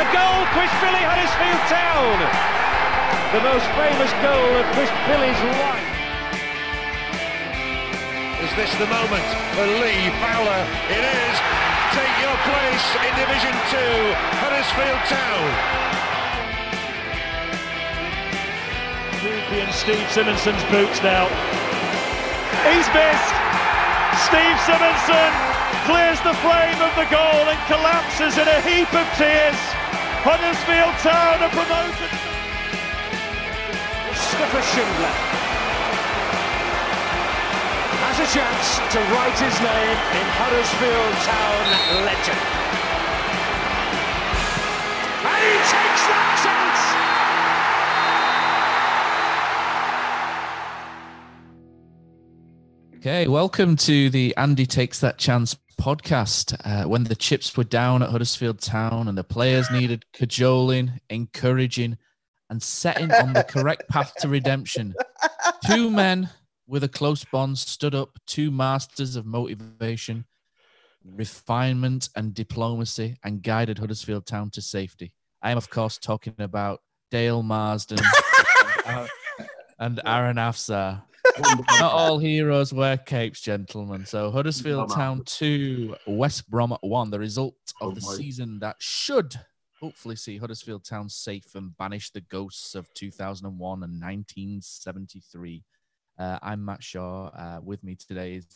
The goal, Chris Billy, Huddersfield Town. The most famous goal of Chris Billy's life. Is this the moment for Lee Fowler? It is. Take your place in Division 2, Huddersfield Town. Ruby and Steve Simonsen's boots now. He's missed. Steve Simonsen clears the frame of the goal and collapses in a heap of tears. Huddersfield Town are promoted. Mustafa Schindler has a chance to write his name in Huddersfield Town legend. And he takes that chance! Okay, welcome to the Andy Takes That Chance podcast. Uh, when the chips were down at Huddersfield Town and the players needed cajoling, encouraging, and setting on the correct path to redemption, two men with a close bond stood up, two masters of motivation, refinement, and diplomacy, and guided Huddersfield Town to safety. I am, of course, talking about Dale Marsden and, Aaron Afsar. Not all heroes wear capes, gentlemen. So Huddersfield Town 2, West Brom 1, the result of the season that should hopefully see Huddersfield Town safe and banish the ghosts of 2001 and 1973. Uh, I'm Matt Shaw. Uh, with me today is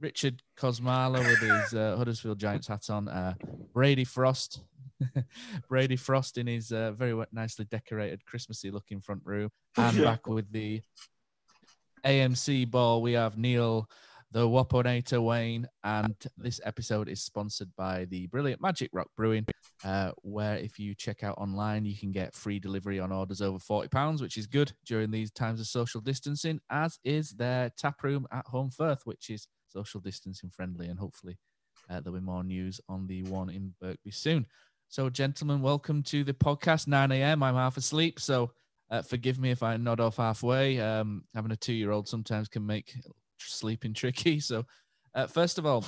Richard Kosmala with his uh, Huddersfield Giants hat on. Uh, Brady Frost. Brady Frost in his uh, very nicely decorated Christmassy looking front room. And back with the AMC ball, we have Neil, the Waponator Wayne, and this episode is sponsored by the brilliant Magic Rock Brewing, uh, where if you check out online, you can get free delivery on orders over forty pounds, which is good during these times of social distancing. As is their tap room at Holmfirth, which is social distancing friendly, and hopefully uh, there'll be more news on the one in Birkby soon. So, gentlemen, welcome to the podcast. 9 a.m. I'm half asleep, so uh, forgive me if I nod off halfway. Um, having a two-year-old sometimes can make sleeping tricky. So, uh, first of all,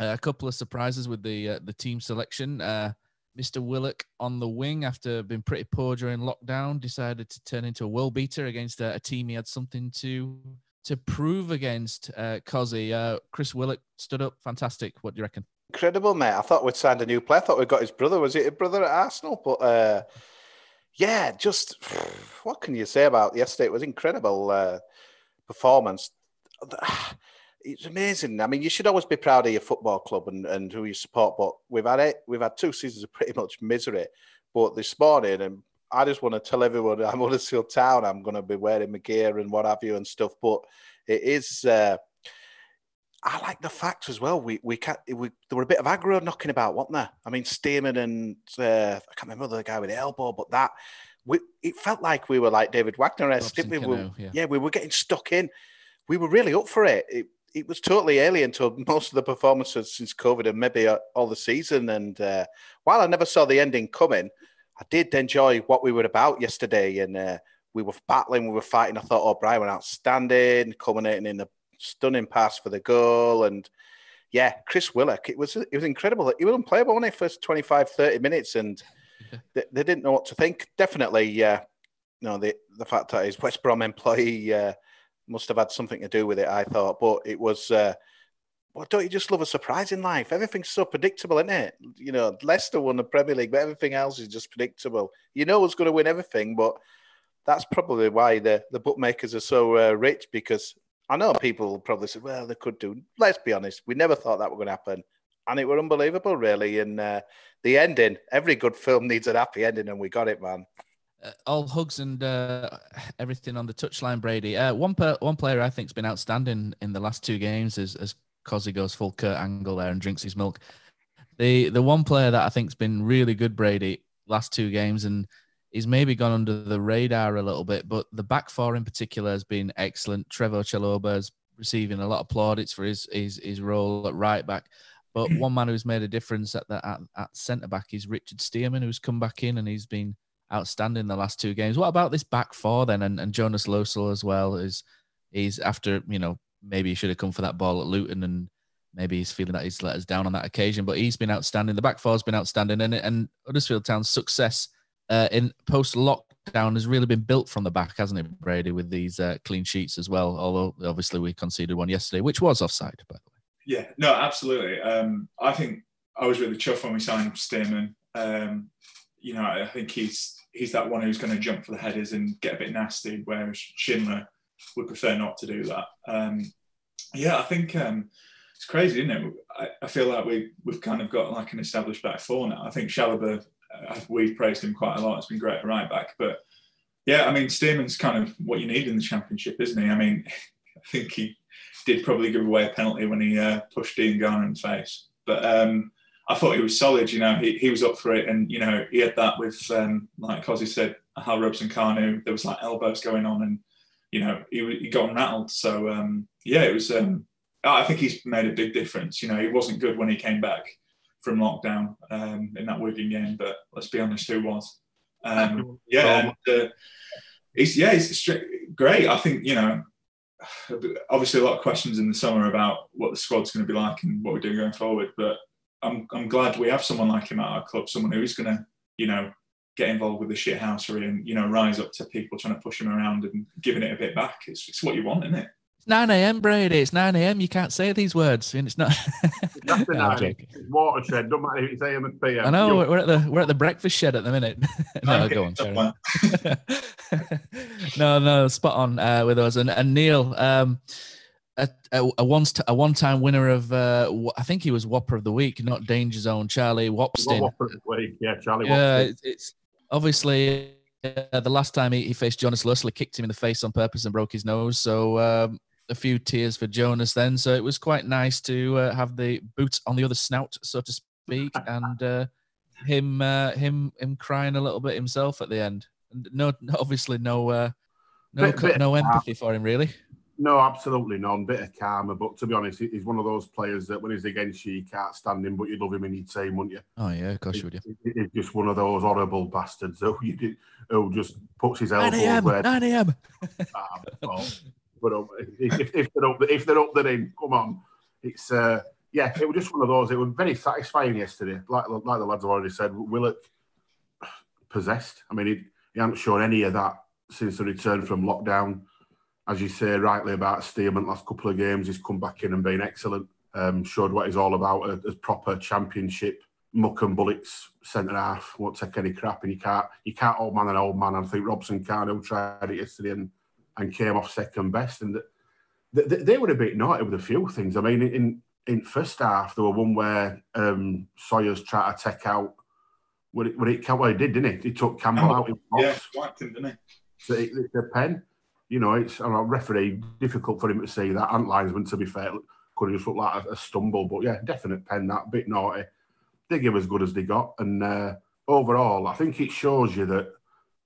uh, a couple of surprises with the uh, the team selection. Uh, Mr. Willock on the wing after being pretty poor during lockdown, decided to turn into a world beater against a, a team he had something to to prove against. Uh, Cozzy, uh, Chris Willock stood up, fantastic. What do you reckon? Incredible, mate. I thought we'd signed a new player. I thought we got his brother. Was it a brother at Arsenal? But uh, yeah, just what can you say about yesterday? It was incredible uh, performance. It's amazing. I mean, you should always be proud of your football club and, and who you support. But we've had it. We've had two seasons of pretty much misery. But this morning, and I just want to tell everyone I'm Huddersfield Town. I'm going to be wearing my gear and what have you and stuff. But it is. Uh, I like the fact as well. We we can't. We, there were a bit of aggro knocking about, wasn't there? I mean, Stearman and uh, I can't remember the guy with the elbow, but that we it felt like we were like David Wagner. Robson We were, yeah. yeah, we were getting stuck in. We were really up for it. It it was totally alien to most of the performances since COVID and maybe uh, all the season. And uh, while I never saw the ending coming, I did enjoy what we were about yesterday. And uh, we were battling, we were fighting. I thought O'Brien were outstanding, culminating in in a stunning pass for the goal. And yeah, Chris Willock, it was it was incredible. He was unplayable the first 25, 30 minutes, and they, they, didn't know what to think. Definitely, yeah. Uh, know, the the fact that his West Brom employee uh, must have had something to do with it. I thought, but it was. Uh, well, don't you just love a surprise in life? Everything's so predictable, isn't it? You know, Leicester won the Premier League, but everything else is just predictable. You know who's going to win everything, but that's probably why the, the bookmakers are so uh, rich because I know people probably say, well, they could do. Let's be honest, we never thought that were going to happen. And it were unbelievable, really. And uh, the ending, every good film needs a happy ending, and we got it, man. Uh, all hugs and uh, everything on the touchline, Brady. Uh, one per, one player I think's been outstanding in the last two games is as Cosy goes full Kurt Angle there and drinks his milk. The the one player that I think's been really good, Brady, last two games, and he's maybe gone under the radar a little bit, but the back four in particular has been excellent. Trevoh Chalobah is receiving a lot of plaudits for his his, his role at right back. But one man who's made a difference at the at, at centre back is Richard Stearman, who's come back in and he's been outstanding the last two games. What about this back four then? And, and Jonas Lössl as well is he's after you know maybe he should have come for that ball at Luton and maybe he's feeling that he's let us down on that occasion. But he's been outstanding. The back four's been outstanding, and and Huddersfield Town's success uh, in post lockdown has really been built from the back, hasn't it, Brady, with these uh, clean sheets as well? Although obviously we conceded one yesterday, which was offside, by the way. Yeah, no, absolutely. Um, I think I was really chuffed when we signed Stearman. Um, you know, I think he's he's that one who's going to jump for the headers and get a bit nasty, whereas Schindler would prefer not to do that. Um, yeah, I think um, it's crazy, isn't it? I, I, feel like we we've kind of got like an established back four now. I think Chalobah uh, we've praised him quite a lot. It's been great at right back, but yeah, I mean, Stearman's kind of what you need in the championship, isn't he? I mean, I think he did probably give away a penalty when he uh, pushed Dean Garner in the face, but um, I thought he was solid. You know, he, he was up for it, and you know, he had that with um, like Cosy said, Hal Robson-Kanu. There was like elbows going on, and you know, he he got rattled. So um, yeah, it was. Um, I think he's made a big difference. You know, he wasn't good when he came back from lockdown um, in that Wigan game, but let's be honest, who was? Um, yeah, and, uh, it's yeah, it's great. I think you know, obviously a lot of questions in the summer about what the squad's going to be like and what we're doing going forward, but I'm I'm glad we have someone like him at our club, someone who's going to you know get involved with the shithousery and you know rise up to people trying to push him around and giving it a bit back. It's, it's what you want, isn't it? 9 a.m. Brady. It's 9 a.m. You can't say these words, and it's not. it's after nine. It's watershed. Don't matter if it's a.m. and p.m. I know we're at the we're at the breakfast shed at the minute. no, go on. no, no, spot on uh, with us. And, and Neil, um, a, a, a one a one time winner of uh, I think he was Whopper of the Week, not Danger Zone. Charlie Wopston. Whopper of the Week, yeah, Charlie. Yeah, it's, it's obviously. Uh, the last time he, he faced Jonas Lössl, kicked him in the face on purpose and broke his nose. So um, a few tears for Jonas then. So it was quite nice to uh, have the boot on the other snout, so to speak, and uh, him uh, him him crying a little bit himself at the end. No, obviously no uh, no bit, bit no empathy for him really. No, absolutely none. Bit of karma, but to be honest, he's one of those players that when he's against you, you can't stand him, but you'd love him in your team, wouldn't you? Oh yeah, of course you would. Yeah. He's just one of those horrible bastards who you do, who just puts his elbow. 9 a.m. where 9 a.m. but if, if, they're up, if they're up, they're in. Come on, it's uh, yeah. It was just one of those. It was very satisfying yesterday. Like like the lads have already said, Willock possessed. I mean, he, he hasn't shown any of that since the return from lockdown. As you say rightly about Stearman, last couple of games he's come back in and been excellent. Um, showed what he's all about as, proper championship muck and bullets centre half. Won't take any crap, and you can't you can't old man an old man. I think Robson-Kanu tried it yesterday and and came off second best. And they, they were a bit naughty with a few things. I mean, in in first half, there were one where um, Sawyers tried to take out. What it, what it, well, he did, didn't he? He took Campbell out in box. Yeah, him, didn't he? So it, the pen, you know, it's a referee difficult for him to see that. Ant linesman, to be fair, could have just looked like a, a, stumble, but yeah, definite pen that bit naughty. They give as good as they got, and uh, overall, I think it shows you that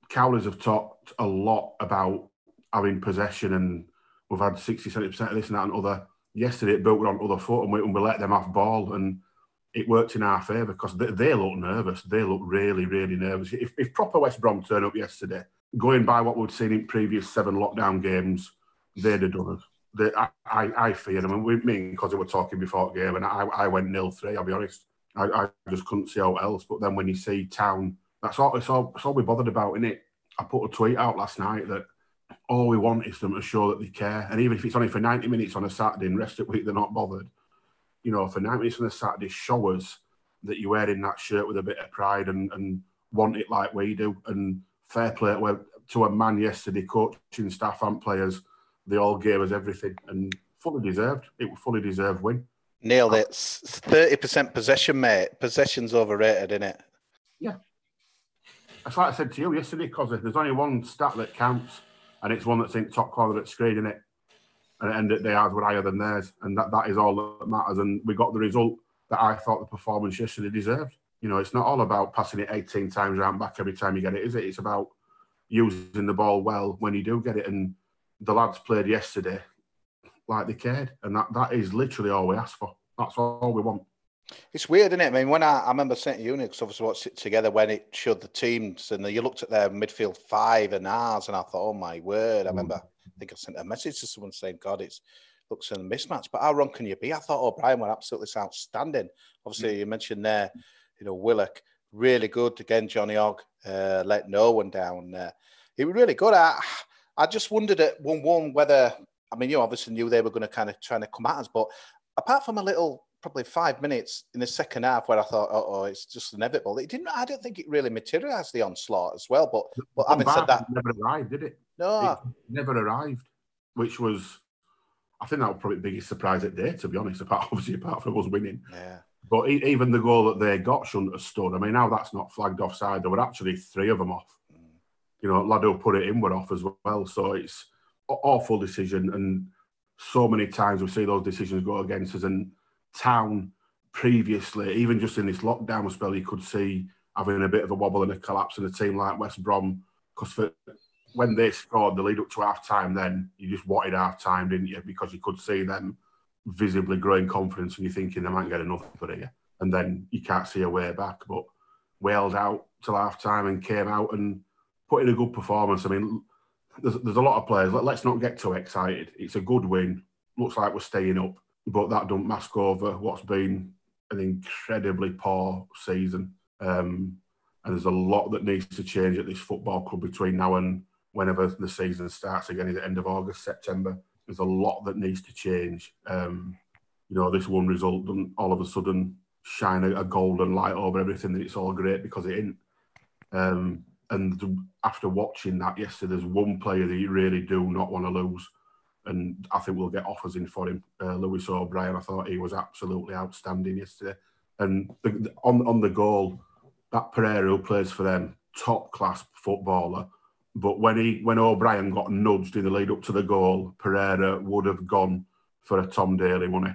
Cowleys have talked a lot about having possession and we've had 60, 70% of this and that and other. Yesterday it built on other foot and we, and we let them off ball and it worked in our favour because they, they, look nervous. They look really, really nervous. If, if proper West Brom turned up yesterday, going by what we've seen in previous seven lockdown games, they'd have done us. that I, I, I feared. I mean, we, me because we were talking before the game, and I, I went nil three. I'll be honest. I, I just couldn't see how else. But then when you see Town, that's all. It's all. It's all we bothered about, isn't it? I put a tweet out last night that all we want is them to show that they care, and even if it's only for ninety minutes on a Saturday and rest of the week they're not bothered. You know, for ninety minutes on a Saturday, show us that you're wearing that shirt with a bit of pride and, and want it like we do. And fair play to a man yesterday, coaching staff and players they all gave us everything and fully deserved. It was fully deserved win. Neil. Thirty percent possession, mate. Possession's overrated, isn't it? Yeah. That's like I said to you yesterday, because there's only one stat that counts, and it's one that's in top corner that's screen, it? And, and ours were higher than theirs, and that, that is all that matters. And we got the result that I thought the performance yesterday deserved. You know, it's not all about passing it 18 times around back every time you get it, is it? It's about using the ball well when you do get it. And the lads played yesterday like they cared, and that, that is literally all we ask for. That's all we want. It's weird, isn't it? I mean, when I, I remember St. Unix obviously watched it together when it showed the teams, and you looked at their midfield five and ours, and I thought, oh my word! I remember, I think I sent a message to someone saying, God, it's looks in a mismatch. But how wrong can you be? I thought O'Brien were absolutely outstanding. Obviously, mm. you mentioned there, you know, Willock, really good again. Johnny Ogg uh, let no one down. Uh, he was really good. I, I just wondered at one one whether I mean you obviously knew they were going to kind of trying to come at us, but apart from a little probably five minutes in the second half where I thought, oh, oh it's just inevitable. It didn't. I don't think it really materialised the onslaught as well. But but having said that, never arrived, did it? No, it never arrived, which was. I think that was probably the biggest surprise at day, to be honest. Apart obviously, apart from us winning, yeah. But even the goal that they got shouldn't have stood. I mean, now that's not flagged offside. There were actually three of them off mm. you know, Lado put it in, we're off as well. So it's awful decision. And so many times we see those decisions go against us. And Town previously, even just in this lockdown spell, you could see having a bit of a wobble and a collapse in a team like West Brom. Because when they scored the lead up to half time, then you just wanted half time, didn't you? Because you could see them visibly growing confidence and you're thinking they might get enough for it. And then you can't see a way back. But we held out till half time and came out and put in a good performance. I mean, there's, there's a lot of players. Let, us not get too excited. It's a good win. Looks like we're staying up, but that don't mask over what's been an incredibly poor season. Um, and there's a lot that needs to change at this football club between now and whenever the season starts again, at the end of August, September. There's a lot that needs to change. Um, you know, this one result doesn't all of a sudden shine a, a golden light over everything that it's all great because it isn't. Um, and after watching that yesterday, there's one player that you really do not want to lose. And I think we'll get offers in for him. Uh, Lewis O'Brien, I thought he was absolutely outstanding yesterday. And the, the, on, on the goal, that Pereira who plays for them, top class footballer. But when he when O'Brien got nudged in the lead up to the goal, Pereira would have gone for a Tom Daley money.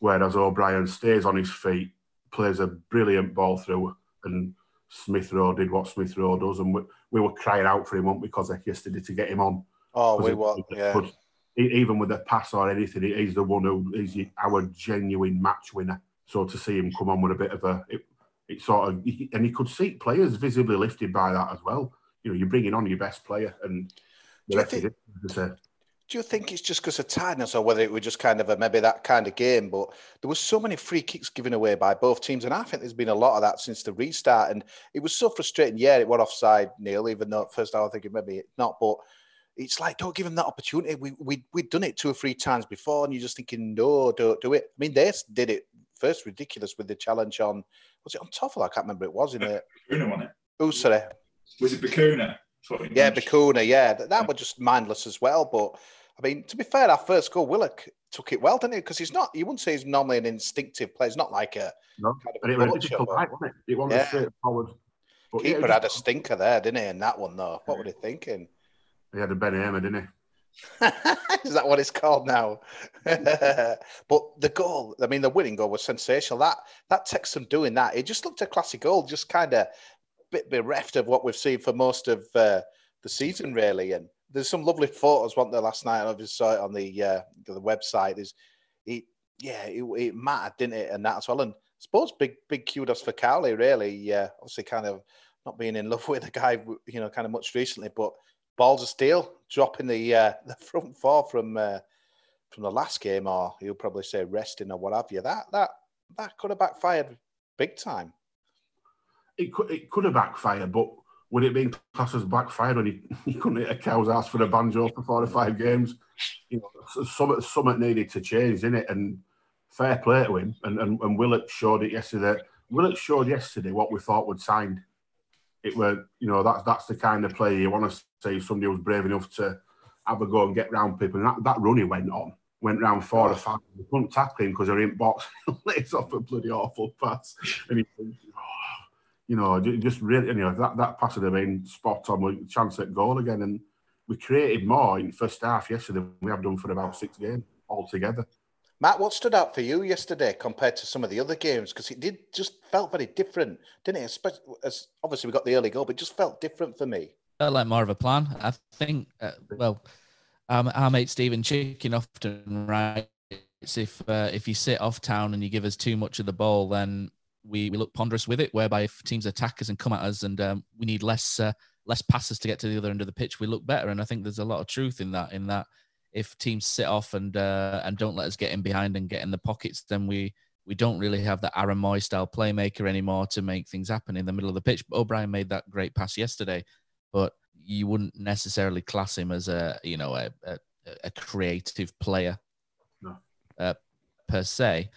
Whereas O'Brien stays on his feet, plays a brilliant ball through, and Smith Rowe did what Smith Rowe does, and we, we were crying out for him, weren't we, because yesterday to get him on. Oh, we were, yeah. Even with a pass or anything, he's the one who is our genuine match winner. So to see him come on with a bit of a, it, it sort of, and you could see players visibly lifted by that as well. You know, you're bringing on your best player, and the rest think, do you think it's just because of tiredness or whether it was just kind of a maybe that kind of game? But there was so many free kicks given away by both teams, and I think there's been a lot of that since the restart. And it was so frustrating. Yeah, it went offside, Neil, even though at first I was thinking maybe not, but it's like don't give them that opportunity. We we we'd done it two or three times before, and you're just thinking, no, don't do it. I mean, they did it first ridiculous with the challenge on was it on Toffel? I can't remember. It was in it. Bacuna, wasn't it? Oh, sorry. Was it Bacuna? Yeah, Bacuna, yeah. That, that were just mindless as well. But I mean, to be fair, our first goal, Willock took it well, didn't he? Because he's not, you wouldn't say he's normally an instinctive player. He's not like a. No, kind of and it was difficult, wasn't it? It wasn't yeah. straightforward. But Keeper yeah, had a stinker there, didn't he? In that one, though. What were they thinking? He had a Ben Hamer, didn't he? Is that what it's called now? but the goal, I mean, the winning goal was sensational. That that Texan doing that, it just looked a classic goal, just kind of bit bereft of what we've seen for most of uh, the season, really. And there's some lovely photos, weren't there, last night? I just saw it on the uh, the website. Is it? Yeah, it, it, mattered, didn't it? And that as well. And I suppose big big kudos for Cowley, really. Yeah, obviously, kind of not being in love with the guy, you know, kind of much recently, but balls of steel dropping the uh, the front four from uh, from the last game, or he'll probably say resting or what have you. That that that could have backfired big time. It could it could have backfired, but would it be classed as backfired when he, he couldn't hit a cow's ass for a banjo for four or five games? You know, something something needed to change, didn't it? And fair play to him. And and, and Willock showed it yesterday. Willock showed yesterday what we thought would signed. It were, you know, that's that's the kind of player you want to see somebody who's brave enough to have a go and get round people. And that, that run he went on, went round four or five. We couldn't tackle him because they're in box. Lays off a bloody awful pass. And he oh, you know, just really, you know, that, that pass would have been spot on with chance at goal again. And we created more in first half yesterday than we have done for about six games altogether. Matt, what stood out for you yesterday compared to some of the other games? Because it did just felt very different, didn't it? Especially as obviously we got the early goal, but it just felt different for me. Felt like more of a plan. I think. Uh, well, um, our mate Stephen Chicken often writes if uh, if you sit off town and you give us too much of the ball, then we, we look ponderous with it. Whereby if teams attack us and come at us, and um, we need less uh, less passes to get to the other end of the pitch, we look better. And I think there's a lot of truth in that. In that if teams sit off and uh, and don't let us get in behind and get in the pockets, then we we don't really have that Aaron Mooy style playmaker anymore to make things happen in the middle of the pitch. But O'Brien made that great pass yesterday, but you wouldn't necessarily class him as a you know a a, a creative player no. uh, per se.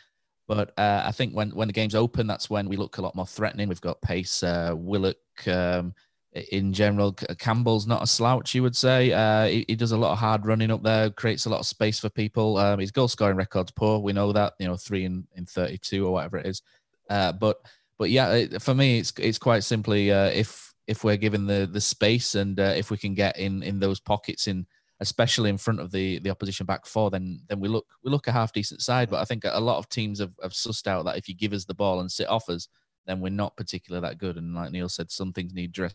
But uh, I think when when the game's open, that's when we look a lot more threatening. We've got pace, uh, Willock. Um, in general, Campbell's not a slouch, you would say. Uh, he, he, does a lot of hard running up there, creates a lot of space for people. Um, his goal scoring record's poor. We know that, you know, three in, in 32 or whatever it is. Uh, but but yeah, it, for me, it's it's quite simply uh, if if we're given the the space and uh, if we can get in in those pockets in especially in front of the the opposition back four, then then we look we look a half decent side. But I think a lot of teams have, have sussed out that if you give us the ball and sit off us, then we're not particularly that good. And like Neil said, some things need dress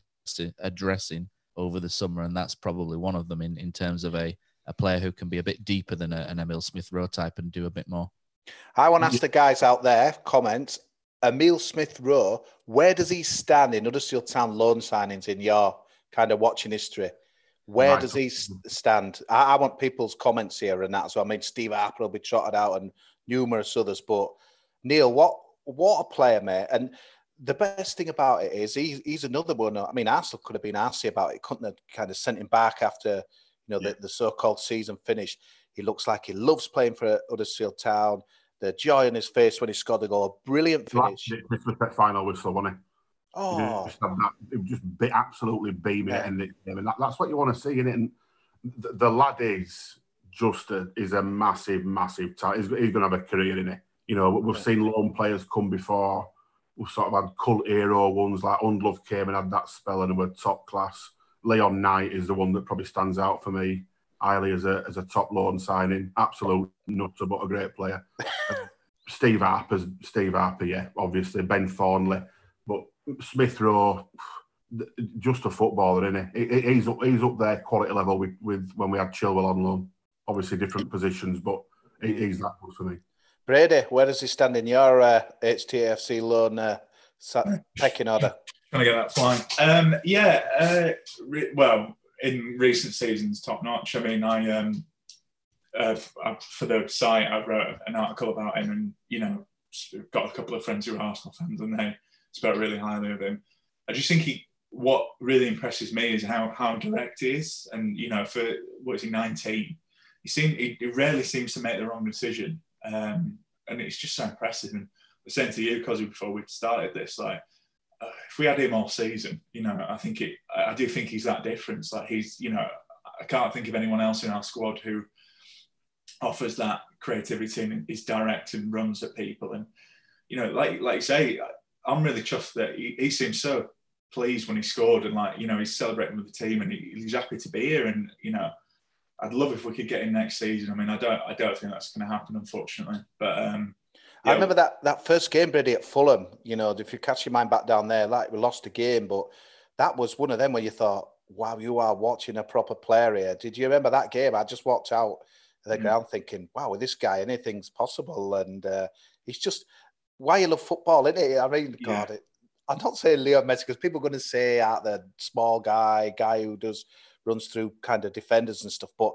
addressing over the summer, and that's probably one of them in, in terms of a, a player who can be a bit deeper than a, an Emile Smith Rowe type and do a bit more. I want to ask the guys out there, comment, Emile Smith Rowe, where does he stand in Huddersfield Town loan signings in your kind of watching history? Where right. does he stand? I, I, want people's comments here and that. So I mean, Steve Harper will be trotted out and numerous others. But Neil, what what a player, mate! And the best thing about it is he's, he's another one. I mean, Arsenal could have been arsy about it, couldn't have kind of sent him back after you know yeah. the, the so-called season finished. He looks like he loves playing for Huddersfield Town. The joy on his face when he scored the goal, brilliant finish. Christmas final whistle, wasn't it? Oh, just, that, it just be, absolutely beaming yeah. it, and that, that's what you want to see in it. And the, the lad is just a, is a massive, massive talent. He's, he's going to have a career in it. You know, we've yeah. seen lone players come before sort of had cult hero ones like Undlove came and had that spell and were top class. Leon Knight is the one that probably stands out for me. Highly as a as a top loan signing, absolute nutter, but a great player. Steve Harper's Steve Harper, yeah, obviously Ben Thornley, but Smith Rowe, just a footballer, isn't he? He's up, he's up there quality level with, with when we had Chilwell on loan. Obviously different positions, but he's that good for me. Brady, where does he stand in your uh, HTFC loan uh, pecking order? Trying to get that flying. Um, yeah, uh, re- well, in recent seasons, top notch. I mean, I um, uh, for the site, I wrote an article about him, and you know, got a couple of friends who are Arsenal fans, and they spoke really highly of him. I just think he. What really impresses me is how how direct he is, and you know, for what is he, nineteen? He seem he, he rarely seems to make the wrong decision. Um, and it's just so impressive. And I was saying to you, because before we started this, like, uh, if we had him all season, you know, I think it, I do think he's that difference. Like, he's, you know, I can't think of anyone else in our squad who offers that creativity and is direct and runs at people. And, you know, like, like you say, I'm really chuffed that he, he seems so pleased when he scored and like, you know, he's celebrating with the team and he, he's happy to be here. And, you know, I'd love if we could get him next season. I mean, I don't, I don't think that's going to happen, unfortunately. But um, yeah. I remember that that first game, Brady, at Fulham. You know, if you catch your mind back down there, like we lost a game, but that was one of them where you thought, "Wow, you are watching a proper player here." Did you remember that game? I just walked out the mm. ground thinking, "Wow, with this guy, anything's possible." And uh, it's just why you love football, isn't it? I mean, yeah. God, it, I'm not saying Leo Messi because people are going to say out the small guy, guy who does runs through kind of defenders and stuff. But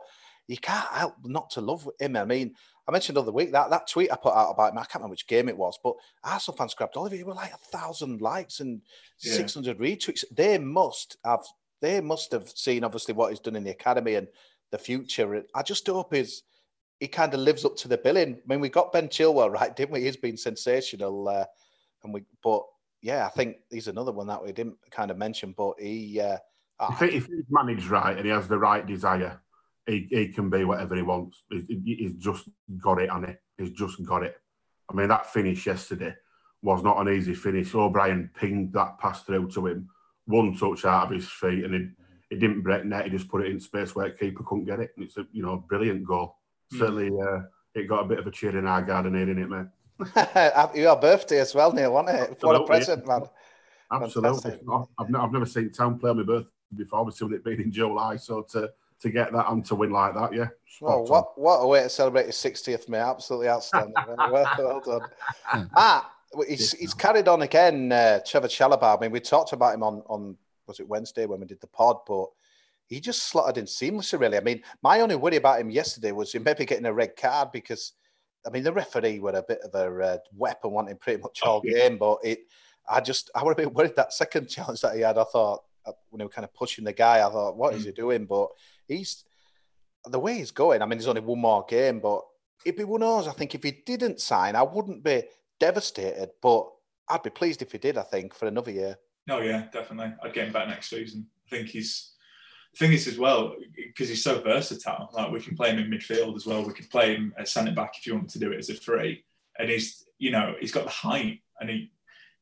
you can't help not to love him. I mean, I mentioned the other week that that tweet I put out about him. I can't remember which game it was, but Arsenal fans grabbed Oliver. He were like a thousand likes and Yeah. six hundred retweets. They must have. They must have seen obviously what he's done in the academy and the future. I just hope he's he kind of lives up to the billing. I mean, we got Ben Chilwell right, didn't we? He's been sensational, uh, and we. But yeah, I think he's another one that we didn't kind of mention, but he. Uh, If, if he's managed right and he has the right desire, he, he can be whatever he wants. He, he- he's just got it, and he's just got it. I mean, that finish yesterday was not an easy finish. O'Brien pinged that pass through to him, one touch out of his feet, and it, it didn't break net. He just put it in space where the keeper couldn't get it. And it's a you know brilliant goal. Hmm. Certainly, uh, it got a bit of a cheer in our garden here, didn't it, mate? your birthday as well, Neil, wasn't it? What a present, man. Absolutely. I've, ne- I've never seen Town play on my birthday before, obviously, with it being in July. So to, to get that and to win like that, yeah. Oh, what what a way to celebrate his 60th, mate. Absolutely outstanding. well, well done. Matt, he's, he's carried on again, uh, Trevoh Chalobah. I mean, we talked about him on, on, was it Wednesday when we did the pod, but he just slotted in seamlessly, really. I mean, my only worry about him yesterday was he maybe getting a red card because, I mean, the referee were a bit of a uh, weapon, wanting pretty much all game, but it, I just, I was a bit worried that second challenge that he had. I thought, Uh, when he was kind of pushing the guy, I thought, what is he mm. doing? But he's, the way he's going, I mean, there's only one more game, but if he who knows, I think if he didn't sign, I wouldn't be devastated, but I'd be pleased if he did, I think, for another year. No, yeah, definitely. I'd get him back next season. I think he's. The thing is, as well, because he's so versatile. Like we can play him in midfield as well. We could play him as centre back if you want to do it as a three. And he's, you know, he's got the height and he,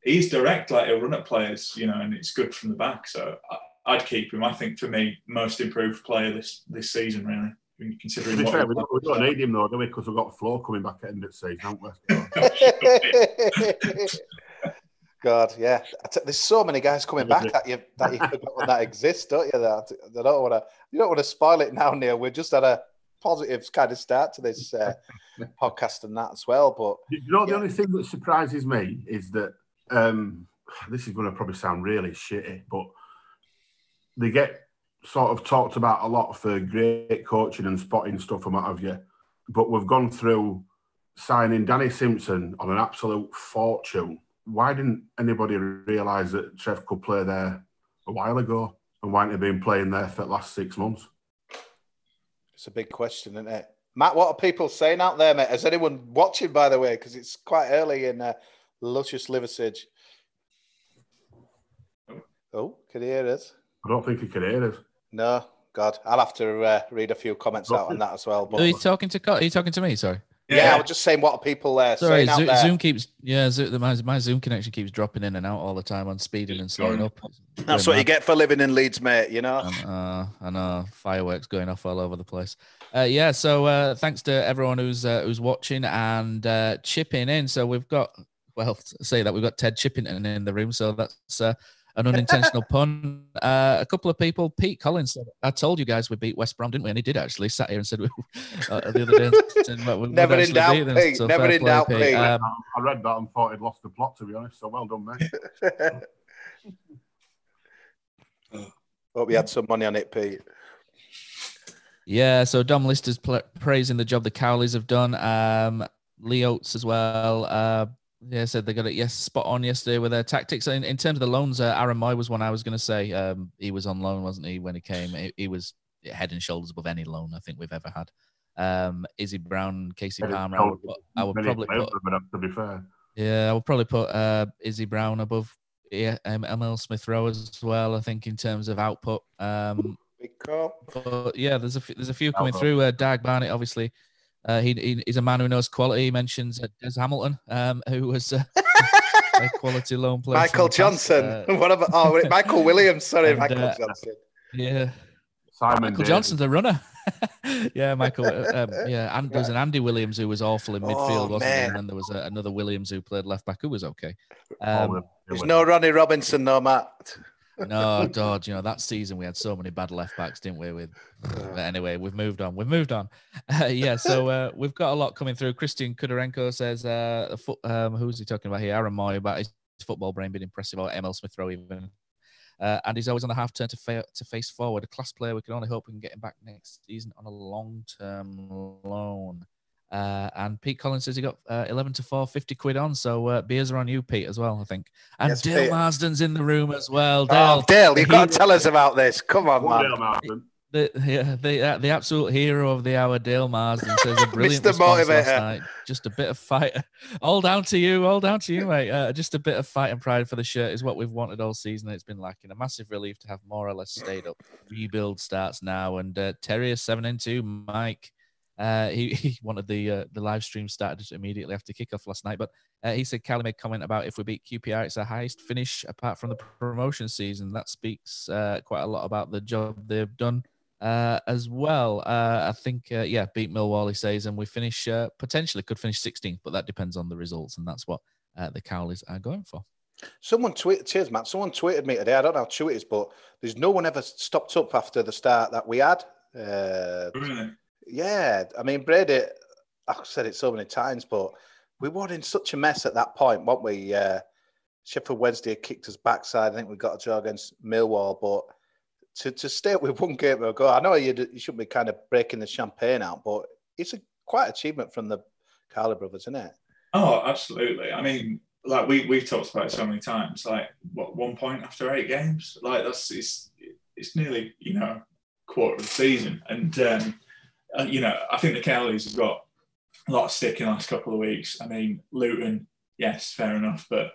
he's direct. Like he'll run at players, you know, and it's good from the back. So I, I'd keep him. I think for me, most improved player this this season, really. To Considering be what fair, we've we don't, we don't need him though, do we? Because we've got Flo coming back at the end of season, haven't we? God, yeah. I t- There's so many guys coming back that you that you forgot that exist, don't you? That I don't want to. You don't want to spoil it now, Neil. We're just at a positive kind of start to this uh, podcast and that as well. But You know, the only thing that surprises me is that um, this is going to probably sound really shitty, but they get sort of talked about a lot for great coaching and spotting stuff and what have you. But we've gone through signing Danny Simpson on an absolute fortune. Why didn't anybody realise that Trev could play there a while ago? And why hadn't he been playing there for the last six months? it's a big question, isn't it? Matt, what are people saying out there, mate? Is anyone watching, by the way? Because it's quite early in uh, luscious Liversidge. Oh, can you hear us? I don't think he could hear us. No, God, I'll have to uh, read a few comments out on that as well. But Are you talking to? Are you talking to me? Sorry. yeah, I was just saying what are people uh, Sorry, saying out Zoom, there. Zoom keeps yeah. Zoom, my, my Zoom connection keeps dropping in and out all the time on speeding and slowing up. That's Going what you get for living in Leeds, mate. You know. Uh, I know fireworks going off all over the place. Uh, yeah, so uh, thanks to everyone who's uh, who's watching and uh, chipping in. So we've got well, say that we've got Ted Chippington in the room. So that's uh, an unintentional pun. Uh, a couple of people, Pete Collins said, "I told you guys we beat West Brom, didn't we?" And he did actually. Sat here and said uh, the other day. said, "Well, we'd Never in doubt, beat them." Pete. So Never in play, doubt, Pete. Um, I read that and thought he'd lost the plot, to be honest. So well done, mate. Hope you had some money on it, Pete. Yeah, so Dom Lister's pl- praising the job the Cowleys have done. Um, Lee Oates as well. Uh, yeah, said they got it yes spot on yesterday with their tactics. In, in terms of the loans, uh, Aaron Mooy was one I was going to say. Um, he was on loan, wasn't he, when he came? He, he was head and shoulders above any loan I think we've ever had. Um, Izzy Brown, Casey Head and Palmer. I would, I would probably put have been, to be fair. yeah, I would probably put uh, Izzy Brown above yeah, um, Emile Smith Rowe as well. I think in terms of output. Um, Big call. but yeah, there's a few, there's a few coming Output. through. Uh, Dag Barnett, obviously, uh, he, he he's a man who knows quality. He mentions uh, Des Hamilton, um, who was uh, a quality loan player. Michael. Johnson. Uh, what about? Oh, Michael Williams. Sorry, and, Michael uh, Johnson. yeah, Simon Michael Davies. Johnson's a runner. yeah, Michael. uh, Um, yeah, and there was an Andy Williams who was awful in midfield, Oh, wasn't there? man. And then there was a, another Williams who played left back who was okay. All Um. There's no Ronnie Robinson, no Matt. No, God, you know that season we had so many bad left backs, didn't we? With but anyway, we've moved on. We've moved on. Uh, yeah, so uh, we've got a lot coming through. Christian Kudarenko says, uh, fo- um, "Who's he talking about here?" Aaron Mooy about his football brain being impressive, or Emile Smith Rowe even. Uh, and he's always on the half turn to, fa- to face forward. A class player. We can only hope we can get him back next season on a long term loan. Uh, and Pete Collins says he got uh, 11 to 4, 50 quid on. So uh, beers are on you, Pete, as well, I think. And Yes, Dale Pete. Marsden's in the room as well. Oh, Dale, you've the got to tell us about this. Come on, One man. Dale Marsden. the yeah, the uh, the absolute hero of the hour, Dale Marsden says a brilliant Mr. response last night. Just a bit of fight, all down to you, all down to you, mate. Uh, just a bit of fight and pride for the shirt is what we've wanted all season. It's been lacking. A massive relief to have more or less stayed up. Rebuild starts now, and uh, Terry is seven and two. Mike. Uh, he, he wanted the uh, the live stream started immediately after kickoff last night, but uh, he said Cowley made comment about if we beat QPR, it's the highest finish apart from the promotion season. That speaks uh, quite a lot about the job they've done uh, as well. Uh, I think, uh, yeah, beat Millwall, he says, and we finish uh, potentially could finish 16th, but that depends on the results, and that's what uh, the Cowleys are going for. Someone tweeted, cheers, Matt. Someone tweeted me today. I don't know how true it is, but there's no one ever stopped up after the start that we had. Uh, Really? Yeah, I mean, Brady, I've said it so many times, but we were in such a mess at that point, weren't we? Uh, Sheffield Wednesday kicked us backside. I think we got a draw against Millwall, but to, to stay with one game ago, I know you, you shouldn't be kind of breaking the champagne out, but it's a quite achievement from the Cowley brothers, isn't it? Oh, absolutely. I mean, like we we've talked about it so many times. Like, what one point after eight games? Like that's it's it's nearly you know quarter of the season, and um, uh, you know I think the Cowleys have got a lot of stick in the last couple of weeks. I mean, Luton, yes, fair enough, but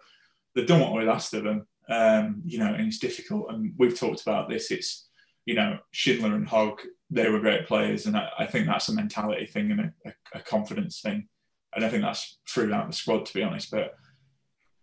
they've done what we've asked of them. Um, you know, and it's difficult. And we've talked about this. It's you know Schindler and Hogg. They were great players, and I, I think that's a mentality thing and a, a, a confidence thing. And I think that's throughout the squad, to be honest. But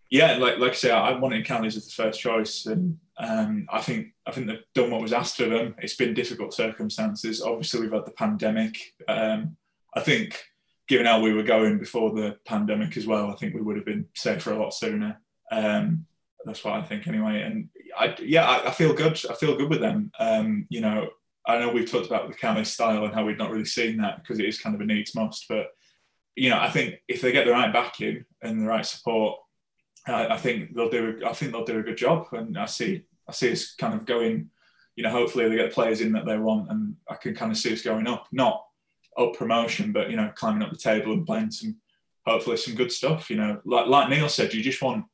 yeah, like like I say, I wanted Cowleys as the first choice, and um, I think I think they've done what was asked of them. It's been difficult circumstances. Obviously, we've had the pandemic. Um, I think, given how we were going before the pandemic as well, I think we would have been safer a lot sooner. Um, that's what I think, anyway. And I, yeah, I, I feel good. I feel good with them. Um, you know, I know we've talked about the Cowleys style and how we've not really seen that because it is kind of a needs must, but you know, I think if they get the right backing and the right support, I, think they'll do. I think they'll do a good job. And I see, I see us kind of going. You know, hopefully they get the players in that they want, and I can kind of see us going up, not up promotion, but you know, climbing up the table and playing some, hopefully some good stuff. You know, like like Neil said, you just want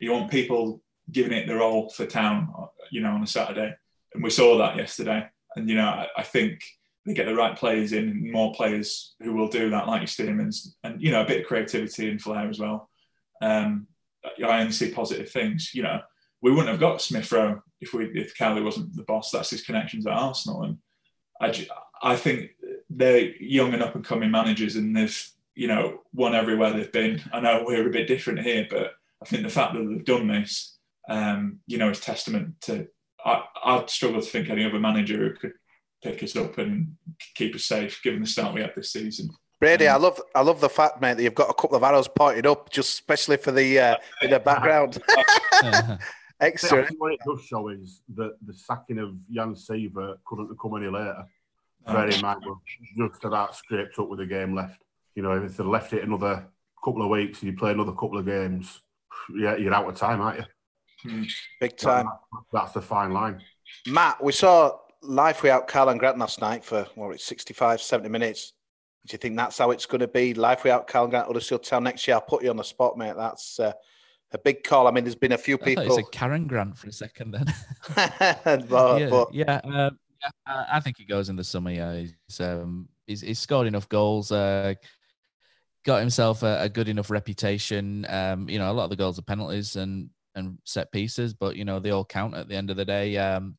you want people giving it their all for town. You know, on a Saturday, and we saw that yesterday. And you know, I, I think they get the right players in, more players who will do that, like your and you know, a bit of creativity and flair as well. Um, I only see positive things. You know, we wouldn't have got Smith Rowe if we if Cowley wasn't the boss. That's his connections at Arsenal, and I, I think they're young and up and coming managers, and they've you know won everywhere they've been. I know we're a bit different here, but I think the fact that they've done this, um, you know, is testament to. I, I'd struggle to think any other manager who could pick us up and keep us safe, given the start we had this season. Brady, I love I love the fact, mate, that you've got a couple of arrows pointed up, just especially for the uh, in the background. I Extra. think what it does show is that the sacking of Jan Siewert couldn't have come any later. No. Bear in mind, just about scraped up with a game left. You know, if they'd left it another couple of weeks and you play another couple of games, yeah, you're out of time, aren't you? Hmm. Big time. That's the fine line. Matt, we saw life without Karlan Grant last night for what it's 65, 70 minutes. Do you think that's how it's going to be? Life without Karlan Grant, Huddersfield Town next year? I'll put you on the spot, mate. That's uh, a big call. I mean, there's been a few I thought you people. Karen Grant for a second then. but, yeah, but yeah, um, yeah. I think he goes in the summer. Yeah, he's um, he's, he's scored enough goals. Uh, got himself a, a good enough reputation. Um, you know, a lot of the goals are penalties and and set pieces, but you know they all count at the end of the day. Um,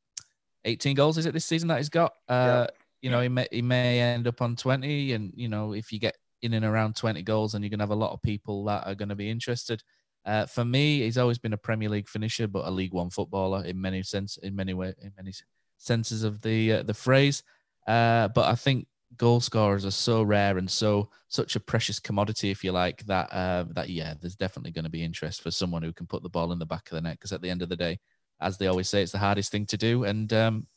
18 goals is it this season that he's got? Uh, You know, he may he may end up on 20, and you know if you get in and around 20 goals, and you're gonna have a lot of people that are to be interested. Uh, for me, he's always been a Premier League finisher, but a League One footballer in many sense, in many way, in many senses of the uh, the phrase. Uh, but I think goal scorers are so rare and so such a precious commodity, if you like, that uh, that yeah, there's definitely going to be interest for someone who can put the ball in the back of the net. Because at the end of the day, as they always say, it's the hardest thing to do, and um,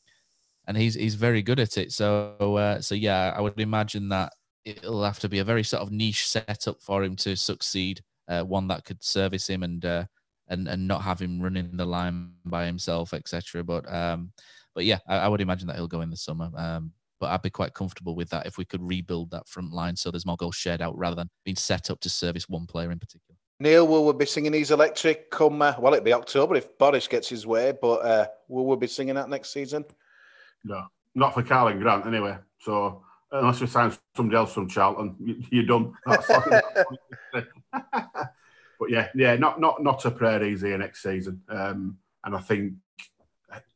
and he's he's very good at it. So uh, so yeah, I would imagine that it'll have to be a very sort of niche setup for him to succeed. Uh, one that could service him and uh, and and not have him running the line by himself, etc. But um, but yeah, I, I, would imagine that he'll go in the summer. Um, but I'd be quite comfortable with that if we could rebuild that front line so there's more goals shared out rather than being set up to service one player in particular. Neil, will we be singing He's Electric come, uh, well, it'll be October if Boris gets his way, but uh, will we be singing that next season? No, not for Karlan Grant anyway. So unless we sign somebody else from Charlton, you're done. but yeah, yeah, not not not a prayer easy next season. Um, and I think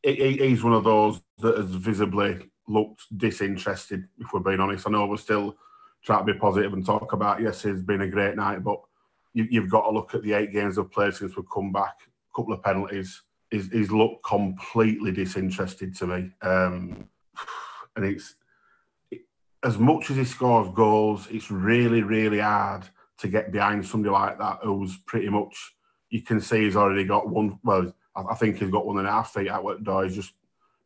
he's one of those that has visibly looked disinterested, if we're being honest. I know we're still trying to be positive and talk about, yes, it's been a great night, but you, have got to look at the eight games of play since we've come back, a couple of penalties. He's, he's looked completely disinterested to me. Um, and it's it, as much as he scores goals, it's really, really hard to get behind somebody like that who's pretty much, you can see he's already got one, well, I, think he's got one and a half feet out the door. He's just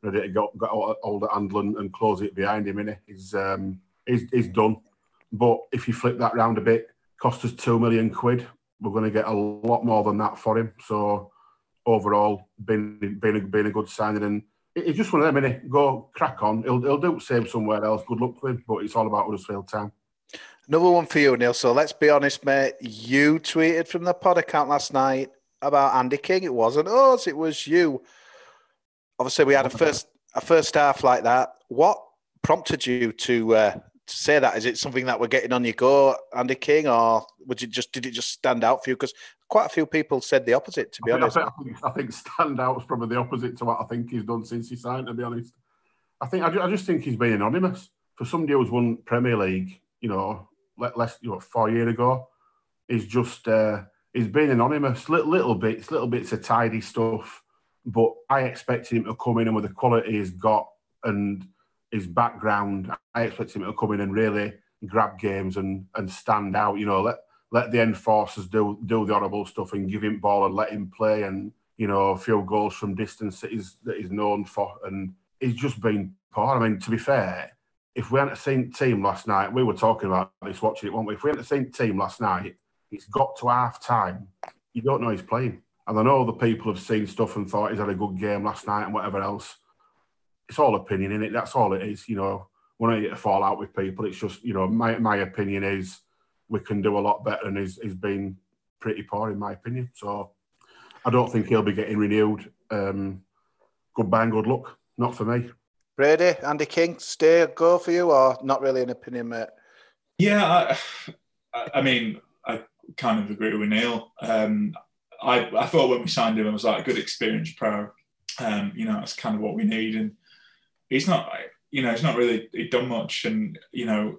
ready to go, get hold of handle and, and close it behind him. Innit? He's, um, he's, he's done. But if you flip that round a bit, cost us two million quid. We're going to get a lot more than that for him. So overall, been been a, been a good signing, and it's just one of them. Innit? Go crack on. He'll he'll do the same somewhere else. Good luck to him. But it's all about Huddersfield Town. Another one for you, Neil. So let's be honest, mate. You tweeted from the pod account last night about Andy King. It wasn't us. It was you obviously we had a first a first half like that. What prompted you to uh, to say that? Is it something that we're getting on your go, Andy King, or would you just did it just stand out for you? Because quite a few people said the opposite. To be I honest, think, I think, I think stand out was probably the opposite to what I think he's done since he signed. To be honest, I think I, just think he's been anonymous for somebody who's won Premier League. You know, less you know four years ago. He's just uh, he's been anonymous, little, little bits, little bits of tidy stuff but I expected him to come in and with the quality he's got and his background, I expected him to come in and really grab games and and stand out. You know, let let the enforcers do do the horrible stuff and give him ball and let him play and you know a few goals from distance that he's that he's known for and he's just been poor. I mean, to be fair, if we hadn't seen team last night, we were talking about this watching it, weren't we? If we hadn't seen team last night, it's got to half time. You don't know he's playing. And I know the people have seen stuff and thought he's had a good game last night and whatever else. It's all opinion in it. That's all it is. You know, when I not here to fall out with people. It's just, you know, my, my opinion is we can do a lot better and he's, he's been pretty poor in my opinion. So I don't think he'll be getting renewed. Um, good bang, good luck. Not for me. Brady, Andy King, stay, go for you, or not really an opinion, mate? Yeah, I, I mean, I kind of agree with Neil. Um, I, I thought when we signed him, it was like a good experience pro. Um, you know, that's kind of what we need. And he's not, you know, he's not really he done much. And, you know,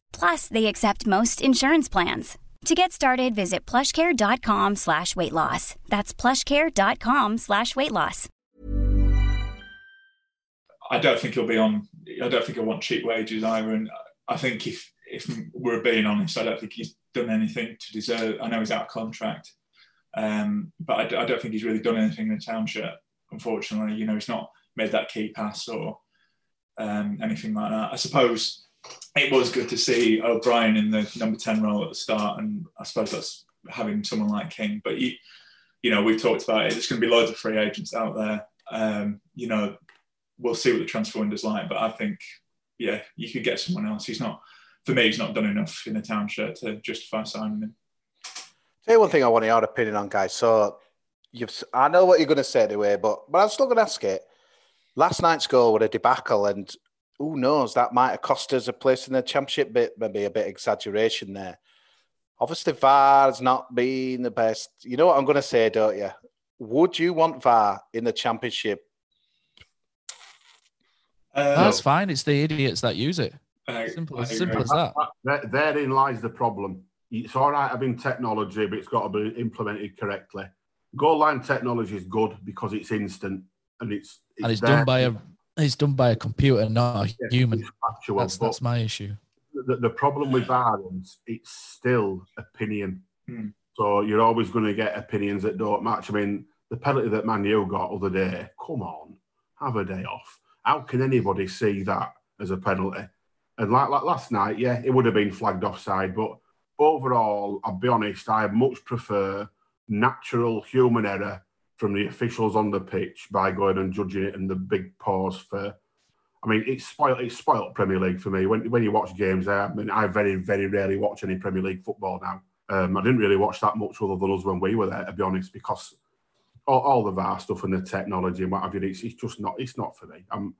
Plus, they accept most insurance plans. To get started, visit plushcare.com slash weight loss. That's plushcare.com slash weight loss. I don't think he'll be on, I don't think he'll want cheap wages either. And I think if, if we're being honest, I don't think he's done anything to deserve. I know he's out of contract, um, but I, I, don't think he's really done anything in the town shirt. Unfortunately, you know, he's not made that key pass or um, anything like that. I suppose it was good to see O'Brien in the number ten role at the start, and I suppose that's having someone like King. But you, you know, we've talked about it. There's going to be loads of free agents out there. Um, you know, we'll see what the transfer window's like. But I think, yeah, you could get someone else. He's not for me, he's not done enough in the town shirt to justify signing him. Tell you one thing I want your opinion on, guys. So you've. I know what you're going to say anyway, but but I'm still going to ask it. Last night's goal was a debacle, and who knows that might have cost us a place in the championship. Bit maybe a bit exaggeration there. Obviously, VAR has not been the best. You know what I'm going to say, don't you? Would you want VAR in the championship? Uh, That's fine. It's the idiots that use it. I- Simple, I as simple agree. as that. There- Therein lies the problem. It's all right having technology, but it's got to be implemented correctly. Goal line technology is good because it's instant and it's, And it's there. done by a it's done by a computer, not a Yeah, human. it's factual, That's that's my issue. the, the problem with VAR is it's still opinion. Hmm. So you're always going to get opinions that don't match. I mean, the penalty that Manu got other day, come on, have a day off. How can anybody see that as a penalty? And like, like last night, yeah, it would have been flagged offside. But overall, I'll be honest, I much prefer natural human error from the officials on the pitch by going and judging it and the big pause for I mean, it's spoiled. It's spoiled Premier League for me. When when you watch games, I mean, I very very rarely watch any Premier League football now. Um, I didn't really watch that much other than us when we were there, to be honest, because all, all the VAR stuff and the technology and what have you, it's, it's just not. It's not for me. I'm,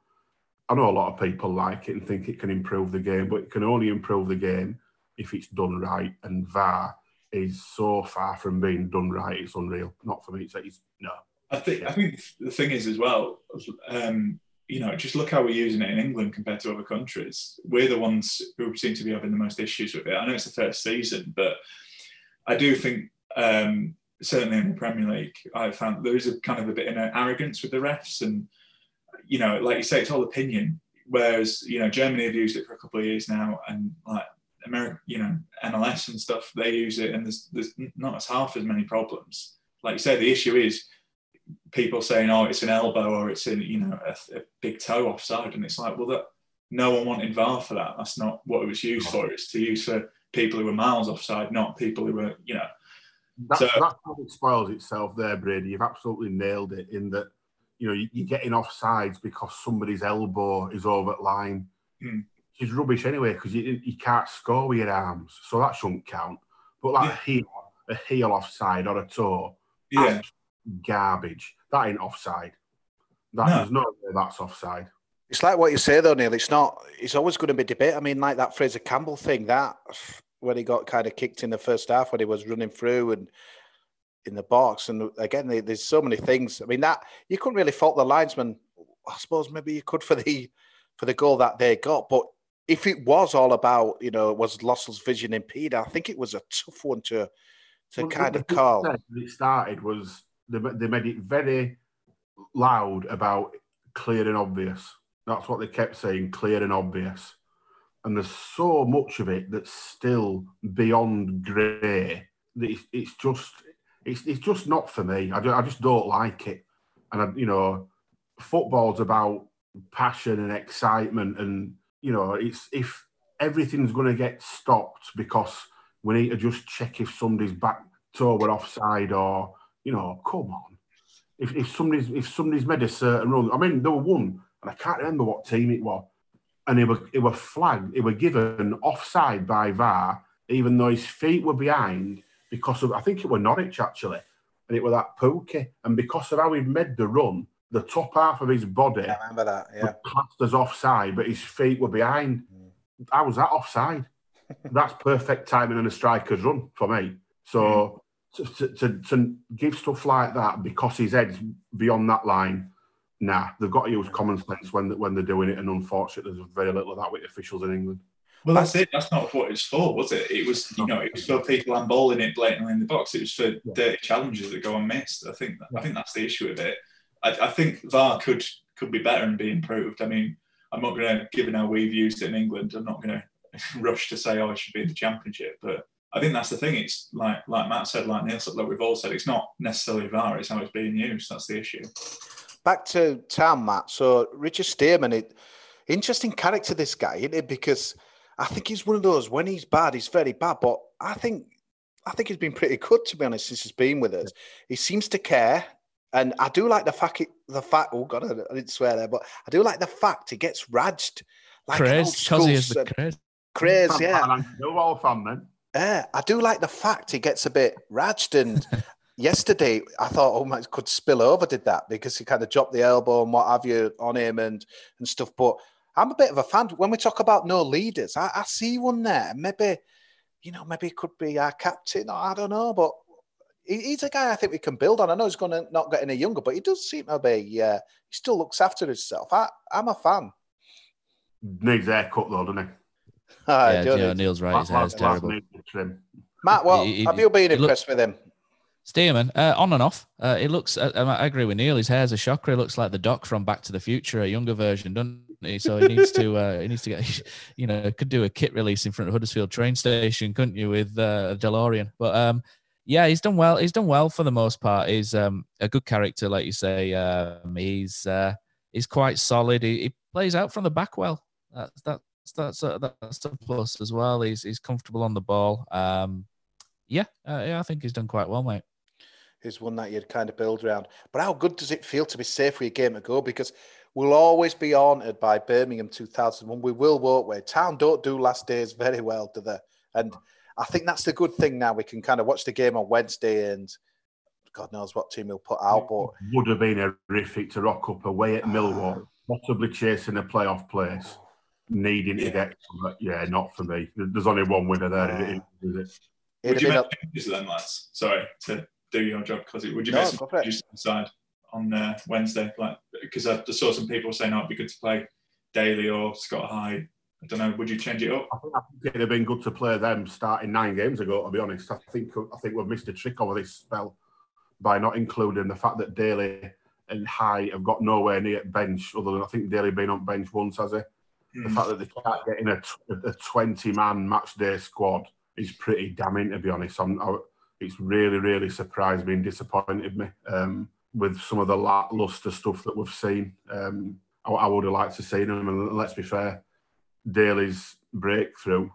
I know a lot of people like it and think it can improve the game, but it can only improve the game if it's done right. And VAR is so far from being done right. It's unreal. Not for me. It's, it's no. I think I think the thing is as well, um, you know, just look how we're using it in England compared to other countries. We're the ones who seem to be having the most issues with it. I know it's the first season, but I do think um, certainly in the Premier League, I found there is a kind of a bit of an arrogance with the refs, and you know, like you say, it's all opinion. Whereas you know, Germany have used it for a couple of years now, and like America, you know, MLS and stuff, they use it, and there's there's not as half as many problems. Like you say, the issue is people saying, "Oh, it's an elbow or it's in you know a, a big toe offside," and it's like, well, that no one wanted VAR for that. That's not what it was used for. It's to use for people who were miles offside, not people who were you know. That's, So- that's how it spoils itself there, Brady. You've absolutely nailed it in that, you know, you- you're getting offsides because somebody's elbow is over the line. Hmm. It's rubbish anyway because you, you can't score with your arms. So that shouldn't count. But like a heel, a heel offside or a toe, Yeah, garbage. That ain't offside. That, No. There's no way that's offside. It's like what you say though, Neil. It's not. It's always going to be debate. I mean, like that Fraser Campbell thing. That when he got kind of kicked in the first half when he was running through and in the box, and again, there's so many things. I mean, that you couldn't really fault the linesman. I suppose maybe you could for the for the goal that they got, but if it was all about, you know, was Lössl's vision impeded, I think it was a tough one to to Well, kind of call. it started was they, they made it very loud about clear and obvious. That's what they kept saying, clear and obvious. And there's so much of it that's still beyond grey that it's, it's just it's, it's just not for me. I, ju- I just don't like it. And I, you know, football's about passion and excitement, and you know, it's if everything's going to get stopped because we need to just check if somebody's back toe were offside or you know, come on. If, if somebody's if somebody's made a certain run, I mean, there were one, and I can't remember what team it was, and it were it were flagged, it were given offside by VAR, even though his feet were behind because of I think it were Norwich actually, and it were that Pukki, and because of how he made the run, the top half of his body I remember that. Yeah. was classed as offside, but his feet were behind. Mm. How was that offside? That's perfect timing and a striker's run for me. So mm. to, to, to, to give stuff like that because his head's beyond that line, nah, they've got to use common sense when when they're doing it. And unfortunately, there's very little of that with officials in England. well, that's it. That's not what it's for, was it? It was you know it was for people handballing it blatantly in the box. It was for dirty challenges that go unmissed. I think I think that's the issue with it. I, I think VAR could could be better and be improved. I mean, I'm not going to, given how we've used it in England, I'm not going to rush to say, oh, it should be in the Championship. But I think that's the thing. It's like like Matt said, like Neil said, like we've all said, it's not necessarily VAR, it's how it's being used. That's the issue. back to Tam, Matt. So Richard Stearman, it interesting character this guy, isn't it? Because I think he's one of those when he's bad, he's very bad. But I think I think he's been pretty good to be honest since he's been with us. He seems to care, and I do like the fact the fact. Oh God, I, I didn't swear there, but I do like the fact he gets raged like an Craze, because school he is the s- craze. craze, yeah. No all fan then. Yeah, I do like the fact he gets a bit raged, and yesterday I thought, oh my, could spill over, did that because he kind of dropped the elbow and what have you on him and and stuff. But I'm a bit of a fan when we talk about no leaders. I, I see one there. Maybe, you know, maybe it could be our captain. Or I don't know, but he, he's a guy I think we can build on. I know he's going to not get any younger, but he does seem to be. Uh, he still looks after himself. I, I'm a fan. Needs a haircut though, doesn't he? Ah, yeah, Joe Gio needs- Neil's right. His hair's terrible. Matt, what He- he- have you been he look- impressed with him? Stearman, uh, on and off. Uh, it looks. Uh, I agree with Neil. His hair's a shocker. He looks like the Doc from Back to the Future, a younger version, doesn't he? So he needs to. Uh, he needs to get. You know, could do a kit release in front of Huddersfield train station, couldn't you, with uh, a DeLorean? But um, yeah, he's done well. He's done well for the most part. He's um, a good character, like you say. Um, he's uh, he's quite solid. He, he plays out from the back well. That's that's that's a, that's a plus as well. He's he's comfortable on the ball. Um, yeah, uh, yeah, I think he's done quite well, mate. Is one that you'd kind of build around. But how good does it feel to be safe with your game to go? Because we'll always be haunted by Birmingham 2001. We will, won't we? Town don't do last days very well, do they? And I think that's the good thing now. We can kind of watch the game on Wednesday and God knows what team he'll put out. But Would have been horrific to rock up away at Millwall, possibly chasing a playoff place, needing to get. Yeah, not for me. There's only one winner there. is it? it'd you have make been changes then, lads? Sorry to do your job, because would you No, make some go changes inside on uh, Wednesday? Like, because I just saw some people saying, "Oh, it'd be good to play Daly or Scott High." I don't know. Would you change it up? I think, I think it'd have been good to play them starting nine games ago. To be honest, I think I think we've missed a trick over this spell by not including the fact that Daly and High have got nowhere near bench. Other than I think Daly been on bench once, has he? The Hmm. fact that they can't get in a, a twenty-man match day squad is pretty damning. To be honest, I'm, I, it's really really surprised me and disappointed me um, with some of the lackluster stuff that we've seen. Um, I, I would have liked to see them, and let's be fair. Daly's breakthrough,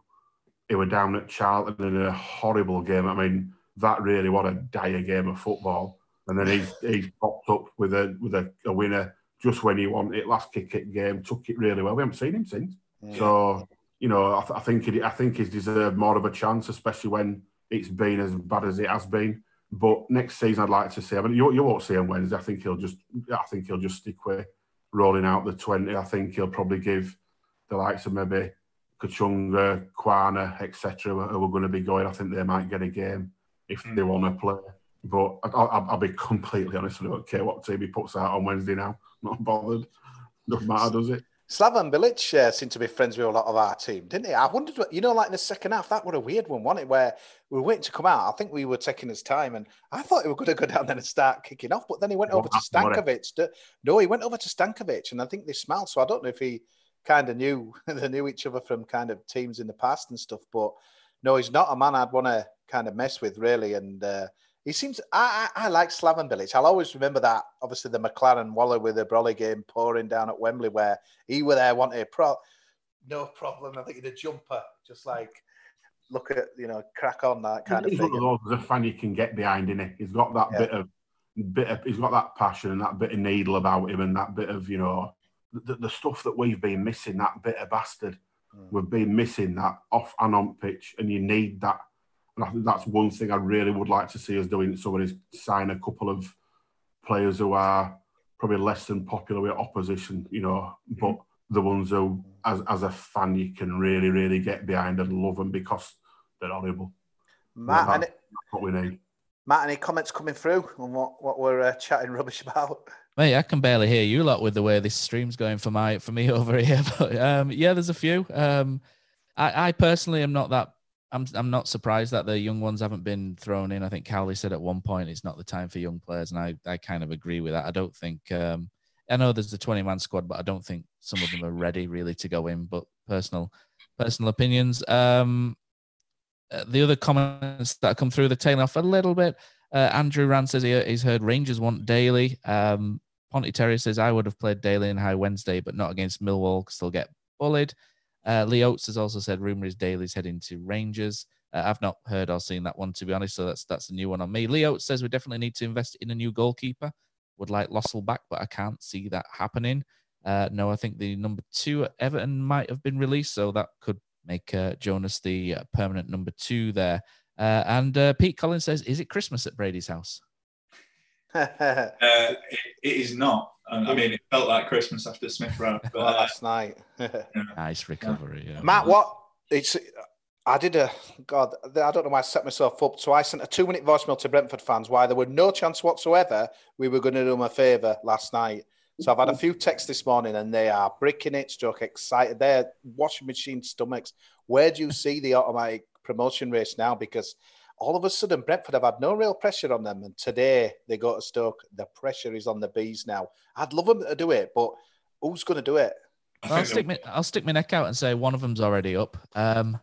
he were down at Charlton in a horrible game. I mean, that really what a dire game of football. And then he's he's popped up with a with a, a winner just when he wanted it. Last kick it game, took it really well. We haven't seen him since. So you know, I, th- I think he, I think he's deserved more of a chance, especially when it's been as bad as it has been. But next season, I'd like to see. I mean, you, you won't see him Wednesday. I think he'll just I think he'll just stick with rolling out the twenty. I think he'll probably give the likes of maybe Kachunga, Kwana, etc., who are going to be going. I think they might get a game if they want to play. But I- I'll, I'll be completely honest. I don't care what team he puts out on Wednesday now. Not bothered. Doesn't matter, does it? Slaven Bilic uh, seemed to be friends with a lot of our team, didn't he? I wondered, what, you know, like in the second half, that was a weird one, wasn't it? Where we were waiting to come out. I think we were taking his time, and I thought he was going to go down there and start kicking off, but then he went What over to Stankovic. To, no, he went over to Stankovic, and I think they smiled. So I don't know if he kind of knew they knew each other from kind of teams in the past and stuff. But no, he's not a man I'd want to kind of mess with, really. And uh, he seems, I, I, I like Slaven Bilic. I'll always remember that. Obviously, the McClaren Waller with the Brolly game pouring down at Wembley, where he were there, wanted a pro, no problem. I think he'd a jumper, just like look at you know, crack on that kind of he's thing. one of those a fan you can get behind, is he? He's got that Yeah. bit of bit of, he's got that passion and that bit of needle about him and that bit of you know the, the stuff that we've been missing. That bit of bastard, Hmm. we've been missing that off and on pitch, and you need that. And I think that's one thing I really would like to see us doing. Someone is sign a couple of players who are probably less than popular with opposition, you know, but the ones who, as, as a fan, you can really, really get behind and love them because they're horrible. Matt, That- any, that's what we need. Matt, any comments coming through on what, what we're uh, chatting rubbish about? Mate, I can barely hear you lot with the way this stream's going for my for me over here. But um, yeah, there's a few. Um, I, I personally am not that. I'm I'm not surprised that the young ones haven't been thrown in. I think Cowley said at one point it's not the time for young players, and I, I kind of agree with that. I don't think. Um, I know there's the 20 man squad, but I don't think some of them are ready really to go in. But personal personal opinions. Um, uh, the other comments that come through the tailing off a little bit. Uh, Andrew Rand says he, he's heard Rangers want Daly. Um, Ponty Terry says I would have played Daly in High Wednesday, but not against Millwall because they'll get bullied. Uh, Lee Oates has also said rumour is Daly's heading to Rangers. Uh, I've not heard or seen that one to be honest, so that's that's a new one on me. Lee Oates says we definitely need to invest in a new goalkeeper. Would like Lössl back, but I can't see that happening. Uh, no, I think the number two at Everton might have been released, so that could make uh, Jonas the uh, permanent number two there. Uh, and Pete Collins says, "Is it Christmas at Brady's house?" Uh, it, it is not. I mean, it felt like Christmas after Smith Rowe. But, Well, uh, last night. Nice recovery. Yeah. Matt, what? It's. I did a God. I don't know why I set myself up. So I sent a two-minute voicemail to Brentford fans why there were no chance whatsoever we were going to do them a favour last night. So I've had a few texts this morning, and they are bricking it, stroke excited. They're washing machine stomachs. Where do you see the automatic promotion race now? Because all of a sudden Brentford have had no real pressure on them, and today they go to Stoke. The pressure is on the bees now. I'd love them to do it, but who's going to do it? I I'll stick my I'll stick my neck out and say one of them's already up. Um,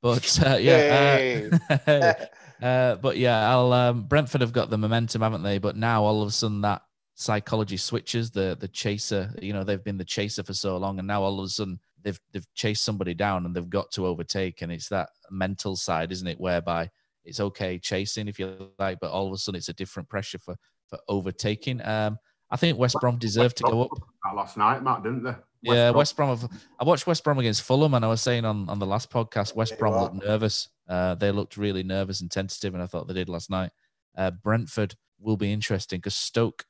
but uh, yeah, uh, uh, but yeah, I'll um, Brentford have got the momentum, haven't they? But now all of a sudden that psychology switches. The the chaser, you know, they've been the chaser for so long, and now all of a sudden they've they've chased somebody down and they've got to overtake, and it's that mental side, isn't it? Whereby it's okay chasing if you like, but all of a sudden it's a different pressure for for overtaking. Um, I think West Brom deserve to go up. Last night, Matt, didn't they? yeah, Brom- West Brom. Have, I watched West Brom against Fulham, and I was saying on, on the last podcast, West They Brom were. looked nervous. Uh, they looked really nervous and tentative, and I thought they did last night. Uh, Brentford will be interesting because Stoke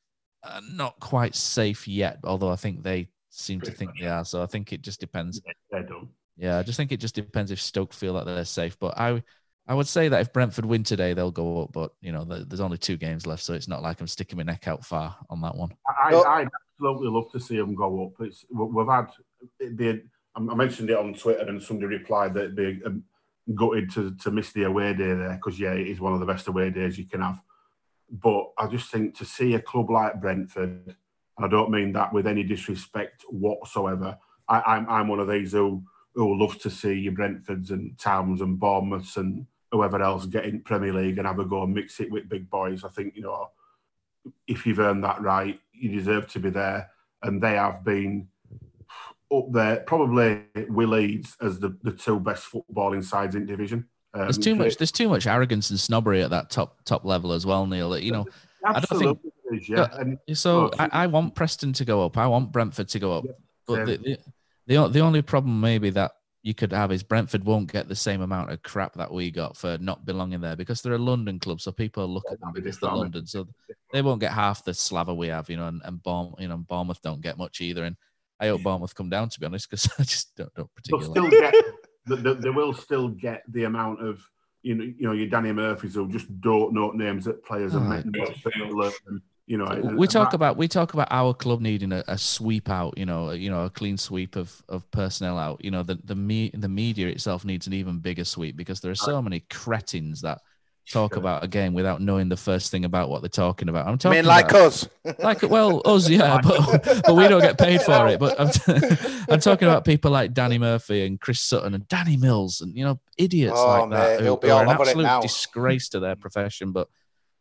are not quite safe yet, although I think they seem to think much. they are. So I think it just depends. Yeah, they're done. Yeah, I just think it just depends if Stoke feel that they're safe. But I, I would say that if Brentford win today, they'll go up. But you know, there's only two games left, so it's not like I'm sticking my neck out far on that one. I, Well- I'd absolutely love to see them go up. It's we- we've had it'd I mentioned it on Twitter, and somebody replied that it'd be um, gutted to, to miss the away day there because yeah, it is one of the best away days you can have. But I just think to see a club like Brentford, I don't mean that with any disrespect whatsoever. I, I'm I'm one of these who who loves to see your Brentfords and Towns and Bournemouths and whoever else get in Premier League and have a go and mix it with big boys. I think you know if you've earned that right, you deserve to be there. And they have been up there, probably with Leeds as the, the two best footballing sides in division. Um, There's too much. There's too much arrogance and snobbery at that top top level as well, Neil. You know, i don't think- Absolutely, yeah. And So I, I want Preston to go up. I want Brentford to go up. But the, the, the the only problem maybe that you could have is Brentford won't get the same amount of crap that we got for not belonging there because they're a London club. So people look at them because they're London. So they won't get half the slaver we have, you know. And, and Bournemouth, you know, Bournemouth don't get much either. And I hope Bournemouth come down to be honest because I just don't don't particularly. still get, they, they- will still get the amount of you know, you know, your Danny Murphys who just don't know names that players have Right. met. You know, and- we and talk that- about we talk about our club needing a, a sweep out, you know, you know, a clean sweep of, of personnel out. You know, the the me the media itself needs an even bigger sweep because there are so many cretins that talk about a game without knowing the first thing about what they're talking about. I'm I talking mean, like about, us. like well, us, yeah, but but we don't get paid for it. But I'm, I'm talking about people like Danny Murphy and Chris Sutton and Danny Mills and you know idiots Oh, like that mate, who, be who are an absolute disgrace to their profession. But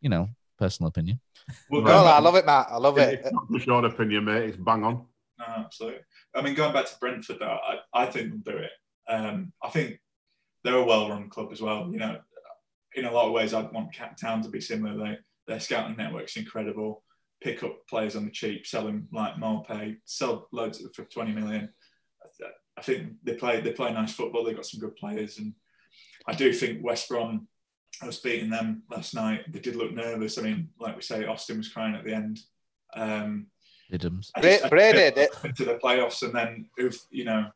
you know, personal opinion. Well, No, going I love it, Matt. I love it. It's not just your opinion, mate. It's bang on. No, absolutely. I mean, going back to Brentford, though, I, I think they'll do it. Um, I think they're a well-run club as well. You know, in a lot of ways, I'd want Cat Town to be similar. They, their scouting network's incredible. Pick up players on the cheap, sell them like Maupay, sell loads for 20 million. I, I think they play they play nice football. They've got some good players, and I do think West Brom. I was beating them last night. They did look nervous. I mean, like we say, Austin was crying at the end. Um, Idioms. I Bra- just- Brady just the playoffs, and then if you know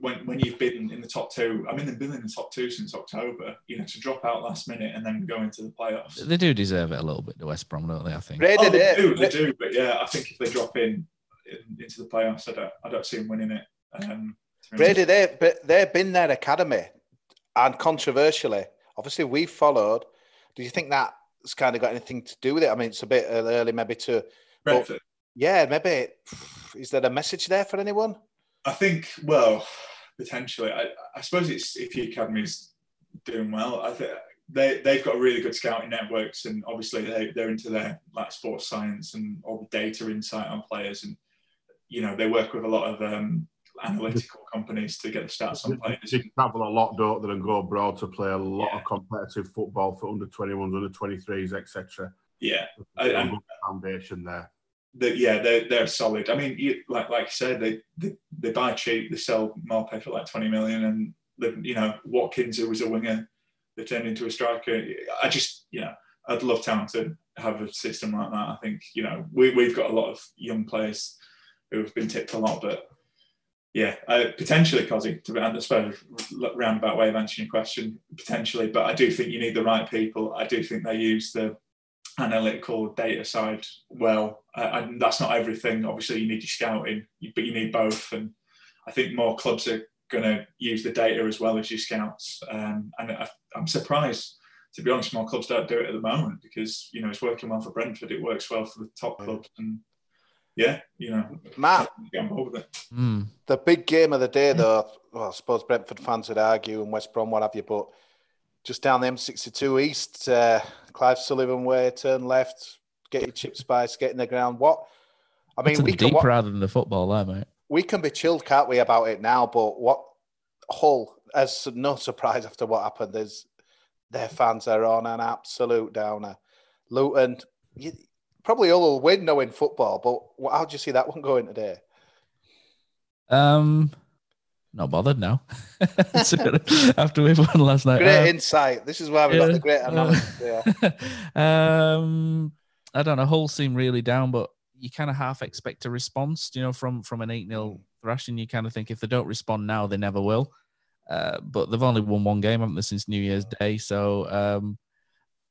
when when you've been in the top two, I mean they've been in the top two since October. You know to drop out last minute and then go into the playoffs. They do deserve it a little bit, the West Brom, don't they? I think. Brady Oh, they do, they do, but yeah, I think if they drop in, in into the playoffs, I don't I don't see them winning it. Um, Brady, honest. they they've been their academy, and controversially, obviously we've followed. Do you think that's kind of got anything to do with it? I mean, it's a bit early, maybe to. Brentford. Yeah, maybe. Is there a message there for anyone? I think, well, potentially. I, I suppose it's if your academy's doing well. I think they they've got really good scouting networks, and obviously they they're into their like sports science and all the data insight on players, and you know they work with a lot of um, analytical companies to get the stats on players. They travel a lot, don't they, and go abroad to play a lot Yeah. of competitive football for under 21s, under 23s, etc. Yeah, foundation there. the, yeah, they're they're solid. I mean, you, like like I said, they, they they buy cheap, they sell Maupay for like twenty million, and the, you know Watkins, who was a winger, they turned into a striker. I just you know I'd love Town to have a system like that. I think you know we we've got a lot of young players who have been tipped a lot, but yeah, uh, potentially, Cosy, to be I suppose roundabout way of answering your question, potentially, but I do think you need the right people. I do think they use the analytical data side well, uh, and that's not everything. Obviously, you need your scouting, but you need both, and I think more clubs are going to use the data as well as your scouts. Um, and I, I'm surprised, to be honest, more clubs don't do it at the moment because you know it's working well for Brentford. It works well for the top clubs, and yeah, you know, Matt, get on board with it. Mm. The big game of the day, though, well, I suppose Brentford fans would argue and West Brom, what have you, but just down the M62 East, uh, Clive Sullivan way, turn left, get your chip spice, get in the ground. What? I mean, we deep can, rather than the football there, mate. We can be chilled, can't we, about it now? But what Hull, as no surprise after what happened, is their fans are on an absolute downer. Luton, you, probably all will win knowing football, but how do you see that one going today? Um, not bothered now. After we've won last night, great um, insight. This is why we yeah, got the great analysis. Uh, yeah. um, I don't know. Hull seem really down, but you kind of half expect a response. You know, from from an eight 0 thrashing, you kind of think if they don't respond now, they never will. Uh, but they've only won one game, haven't they, since New Year's Day? So um,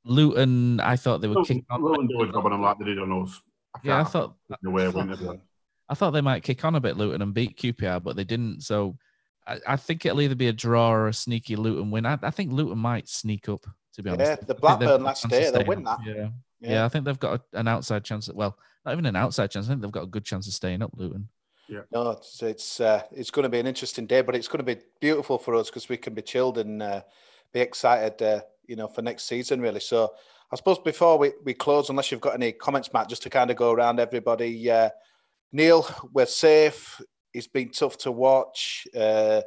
Luton, I thought they would kick on. Luton do a job on them like they did on us. I yeah, I thought. The way I, thought, I thought they might kick on a bit, Luton, and beat QPR, but they didn't. So I, I think it'll either be a draw or a sneaky Luton win. I, I think Luton might sneak up. To be honest, yeah, the Blackburn last day they'll win that. Yeah. yeah, yeah, I think they've got an outside chance. Of, well, not even an outside chance. I think they've got a good chance of staying up, Luton. Yeah. No, it's it's, uh, it's going to be an interesting day, but it's going to be beautiful for us because we can be chilled and uh, be excited, uh, you know, for next season really. So I suppose before we, we close, unless you've got any comments, Matt, just to kind of go around everybody. Uh, Neil, we're safe. It's been tough to watch. Uh,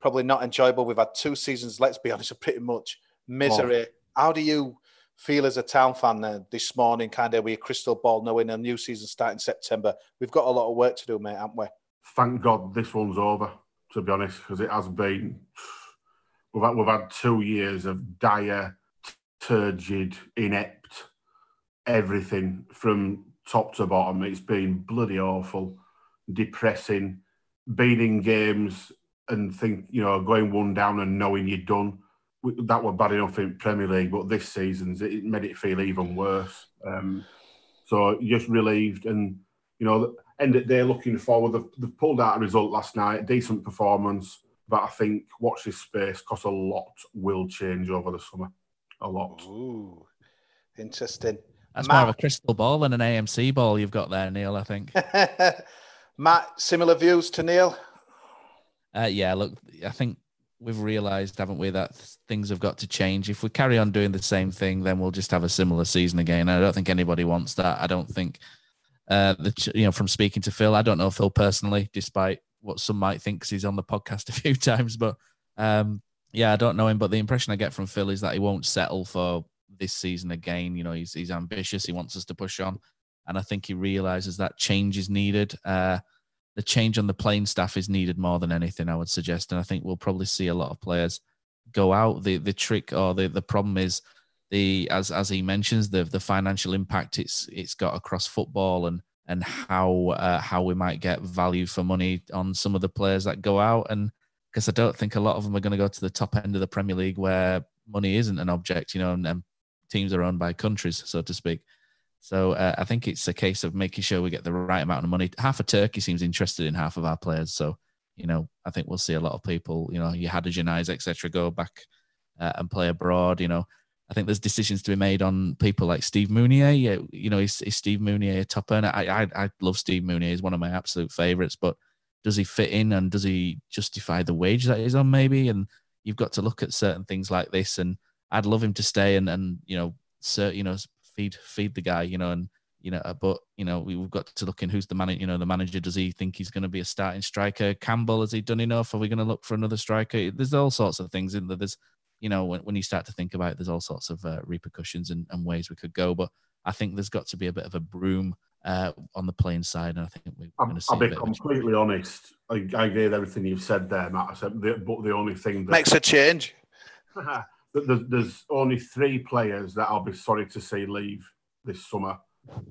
probably not enjoyable. We've had two seasons, let's be honest, of pretty much misery. Oh. How do you feel as a town fan uh, this morning, kind of with your crystal ball, knowing a new season starting September? We've got a lot of work to do, mate, haven't we? Thank God this one's over, to be honest, because it has been. We've had, we've had two years of dire, turgid, inept, everything from top to bottom. It's been bloody awful, depressing, being in games and think, you know, going one down and knowing you're done. That were bad enough in Premier League, but this season's it made it feel even worse. Um, so just relieved, and you know, end of day looking forward. They've, they've pulled out a result last night, decent performance, but I think watch this space because a lot will change over the summer. A lot. Ooh, interesting. That's Matt, more of a crystal ball than an AMC ball you've got there, Neil. I think. Matt, similar views to Neil. Uh, yeah, look, I think we've realised, haven't we, that things have got to change. If we carry on doing the same thing, then we'll just have a similar season again. I don't think anybody wants that. I don't think uh, the you know from speaking to Phil, I don't know Phil personally, despite what some might think because he's on the podcast a few times, but um, yeah, I don't know him. But the impression I get from Phil is that he won't settle for this season again. You know, he's he's ambitious. He wants us to push on, and I think he realizes that change is needed. Uh, the change on the playing staff is needed more than anything. I would suggest, and I think we'll probably see a lot of players go out. The the trick or the the problem is the as as he mentions the the financial impact it's it's got across football and and how uh, how we might get value for money on some of the players that go out and because I don't think a lot of them are going to go to the top end of the Premier League where money isn't an object, you know, and, and teams are owned by countries, so to speak. So uh, I think it's a case of making sure we get the right amount of money. Half of Turkey seems interested in half of our players, so you know I think we'll see a lot of people, you know, you had a Janais, etc., go back uh, and play abroad. You know, I think there's decisions to be made on people like Steve Mounié. You know, is, is Steve Mounié a top earner? I, I I love Steve Mounié. He's one of my absolute favourites, but does he fit in and does he justify the wage that he's on? Maybe, and you've got to look at certain things like this and I'd love him to stay and and you know, so, you know, feed feed the guy, you know, and you know, but you know, we've got to look in who's the manager. You know, the manager does he think he's going to be a starting striker? Campbell has he done enough? Are we going to look for another striker? There's all sorts of things in there. There's, you know, when, when you start to think about it, there's all sorts of uh, repercussions and, and ways we could go. But I think there's got to be a bit of a broom uh, on the playing side, and I think we're going to see. I'll be completely honest. I, I agree with everything you've said there, Matt. I said, the, but the only thing that makes a change. there's, there's only three players that I'll be sorry to see leave this summer.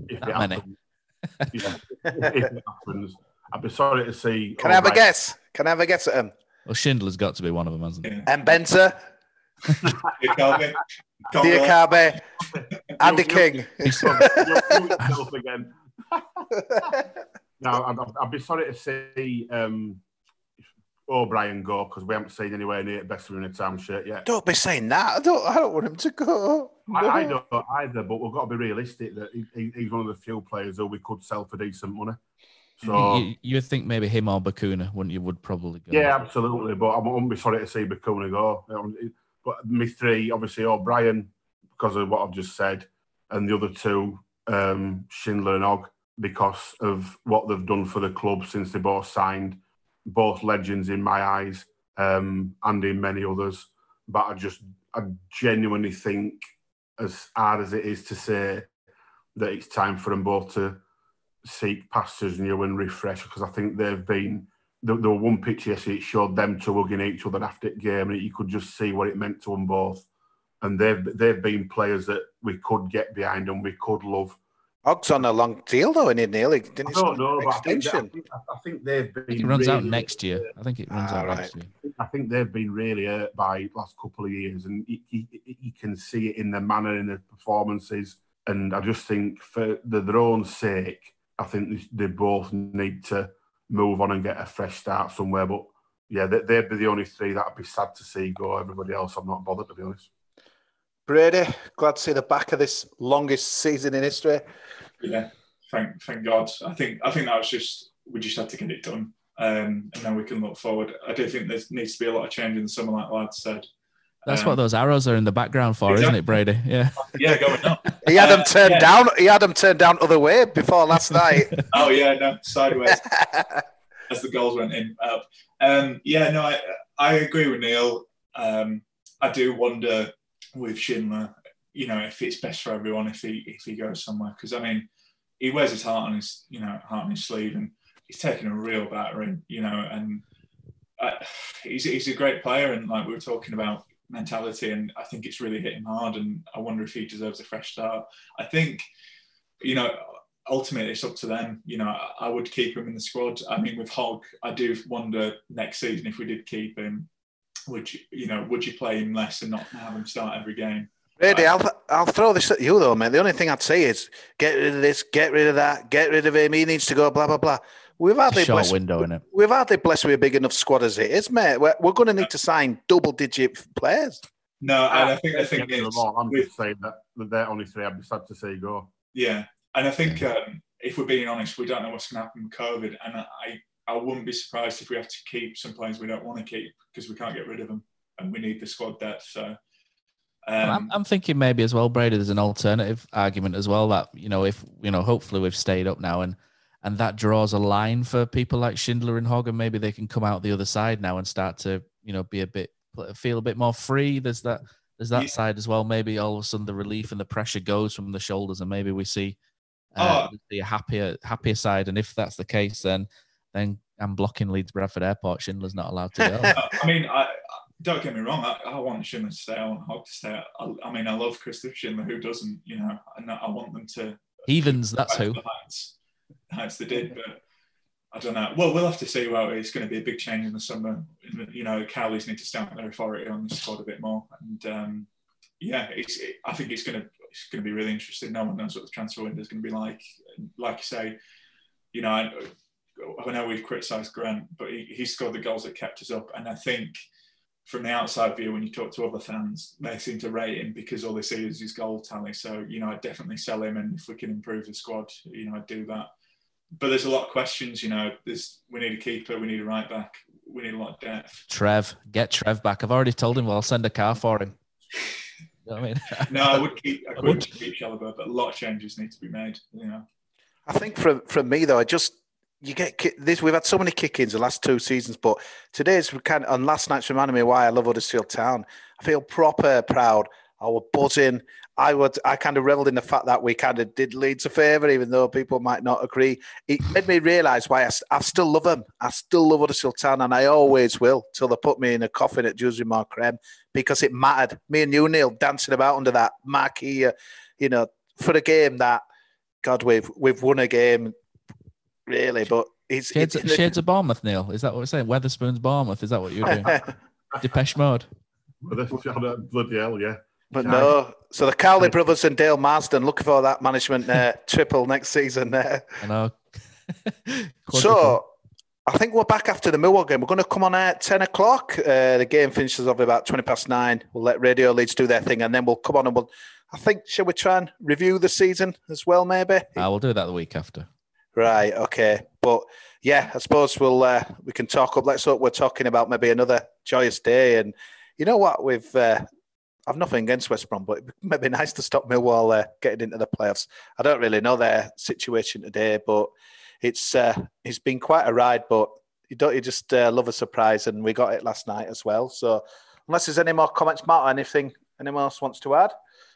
If That it many. happens, yeah, if it happens, I'd be sorry to see. Can I have a guess? Can I have a guess at him? Well, Schindler's got to be one of them, hasn't he? Yeah. M. Benzer, Calvin, Congo. Diakhaby, Andy You- King. you- you- you yourself again. No, I'd, I'd- I'd be sorry to see um, O'Brien go because we haven't seen anywhere near the best of him in a town shirt yet. Don't be saying that. I don't. I don't want him to go. I, I don't either, but we've got to be realistic that he, he- he's one of the few players who we could sell for decent money. So you, you would think maybe him or Bacuna, wouldn't you? Would probably go. yeah, absolutely. But I wouldn't be sorry to see Bacuna go. But me three, obviously O'Brien because of what I've just said, and the other two, um, Schindler and Hogg, because of what they've done for the club since they both signed. Both legends in my eyes, um, and in many others. But I just, I genuinely think, as hard as it is to say, that it's time for them both to seek pastures new and refresh because I think they've been. There, there were one picture yesterday. It showed them two hugging each other after the game, and you could just see what it meant to them both. And they've they've been players that we could get behind and we could love. Hogg's on a long deal though, and he nearly didn't. I don't know, an but I think, that- I, extension. think, I think they've been. I think it runs out next year. I think it runs Ah, out right. next year. I think they've been really hurt by last couple of years, and you, you, you can see it in their manner, in their performances. And I just think for the, their own sake, I think they, they both need to move on and get a fresh start somewhere. But yeah, they, they'd be the only three that I'd be sad to see go. Everybody else, I'm not bothered to be honest. Brady, glad to see the back of this longest season in history. Yeah, thank thank God. I think I think that was just we just had to get it done, um, and then we can look forward. I do think there needs to be a lot of change in the summer, like Lad said. That's Um, what those arrows are in the background for, isn't it, Brady? Yeah. Yeah, going up. He had them turned yeah. down. He had them turned down other way before last night. Oh yeah, no, sideways as the goals went in up. Um, yeah, no, I I agree with Neil. Um, I do wonder with Schindler, you know, if it's best for everyone if he if he goes somewhere because I mean, he wears his heart on his you know heart on his sleeve and he's taken a real battering, you know, and uh, he's he's a great player and like we were talking about mentality and I think it's really hit him hard and I wonder if he deserves a fresh start. I think, you know, ultimately it's up to them. You know, I, would keep him in the squad. I mean, with Hogg, I do wonder next season if we did keep him, would you, you know, would you play him less and not have him start every game? Brady, I'll, I'll throw this at you though, mate. The only thing I'd say is get rid of this, get rid of that, get rid of him. He needs to go. Blah blah blah. We've It's hardly a short blessed, window, isn't it? we've hardly blessed with a big enough squad as it is, mate. We're, we're going to need to sign double-digit players. No, and I think I think get it's, wrong, I'm with- just saying that that they're only three I'd be sad to see go. Yeah, and I think um, if we're being honest, we don't know what's going to happen with COVID, and I I wouldn't be surprised if we have to keep some players we don't want to keep because we can't get rid of them, and we need the squad depth. So. Um, I'm, I'm thinking maybe as well, Brady. There's an alternative argument as well that you know, if you know, hopefully we've stayed up now, and and that draws a line for people like Schindler and Hogg, and maybe they can come out the other side now and start to you know be a bit feel a bit more free. There's that there's that Yeah. side as well. Maybe all of a sudden the relief and the pressure goes from the shoulders, and maybe we see uh, Oh. the happier happier side. And if that's the case, then then I'm blocking Leeds Bradford Airport. Schindler's not allowed to go. I mean, I, don't get me wrong. I, I want Schindler to stay. I want Hogg to stay. I, I mean, I love Christopher Schindler. Who doesn't? You know, and I want them to. Heathens, that's who. The heights they did, but I don't know. Well, we'll have to see. Well, it's going to be a big change in the summer. You know, Cowleys need to stamp their authority on the squad a bit more, and um, yeah, it's. It, I think it's going to it's going to be really interesting. No one knows what the transfer window is going to be like. Like you say, you know, I, I know we've criticised Grant, but he, he scored the goals that kept us up, and I think from the outside view, when you talk to other fans, they seem to rate him because all they see is his goal tally. So, you know, I'd definitely sell him, and if we can improve the squad, you know, I'd do that. But there's a lot of questions. You know, there's we need a keeper, we need a right back, we need a lot of depth. Trev, get Trev back. I've already told him. Well, I'll send a car for him. You know I mean? No, I would keep, I I would would. keep Chalobah, but a lot of changes need to be made. You know, I think from from me though, I just you get this. We've had so many kick-ins the last two seasons, but today's kind of, and last night's reminded me why I love Huddersfield Town. I feel proper proud. I was buzzing. I would. I kind of reveled in the fact that we kind of did Leeds a favour, even though people might not agree. It made me realise why I still love them. I still love Huddersfield Town, and I always will till they put me in a coffin at Dewsbury Mark Creme because it mattered. Me and you, Neil, dancing about under that marquee, uh, you know, for a game that, God, we've we've won a game, really, but it's Shades, it's Shades of Bournemouth, Neil. Is that what we're saying? Weatherspoon's Bournemouth. Is that what you're doing? Depeche Mode. Bloody hell, yeah. But no, so the Cowley brothers and Dale Marsden looking for that management uh, triple next season. There, I know. so I think we're back after the Millwall game. We're going to come on at 10 o'clock. Uh, the game finishes off about 20 past nine. We'll let Radio Leeds do their thing and then we'll come on and we'll, I think, shall we try and review the season as well, maybe? I will do that the week after. Right, okay. But yeah, I suppose we'll uh, we can talk up. Let's hope we're talking about maybe another joyous day. And you know what? We've uh, I've nothing against West Brom, but it might be nice to stop Millwall uh, getting into the playoffs. I don't really know their situation today, but it's uh, it's been quite a ride. But you don't you just uh, love a surprise, and we got it last night as well. So unless there's any more comments, Matt, anything anyone else wants to add?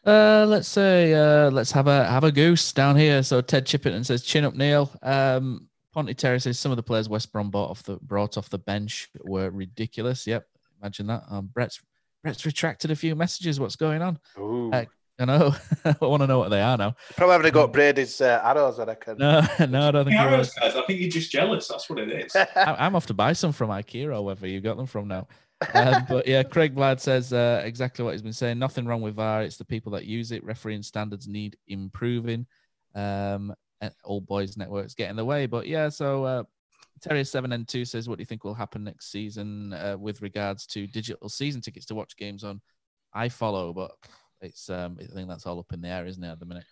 Uh, let's say uh, let's have a have a goose down here. So Ted Chippington says, "Chin up, Neil." Um, Ponty Terry says some of the players West Brom brought off the brought off the bench were ridiculous. Yep, imagine that. Um, Brett's Brett's retracted a few messages. What's going on? Uh, I know. I want to know what they are now. Probably haven't got Brady's uh, arrows, I reckon. No, no, I don't think he Arrows, guys, I think you're just jealous. That's what it is. I- I'm off to buy some from IKEA or wherever you got them from now. Um, but yeah, Craig Blad says uh, exactly what he's been saying. Nothing wrong with VAR. It's the people that use it. Refereeing standards need improving. Um, and old boys networks get in the way. But yeah, so uh, Terrier seven and two says, "What do you think will happen next season uh, with regards to digital season tickets to watch games on?" I follow, but it's um, I think that's all up in the air, isn't it, at the minute?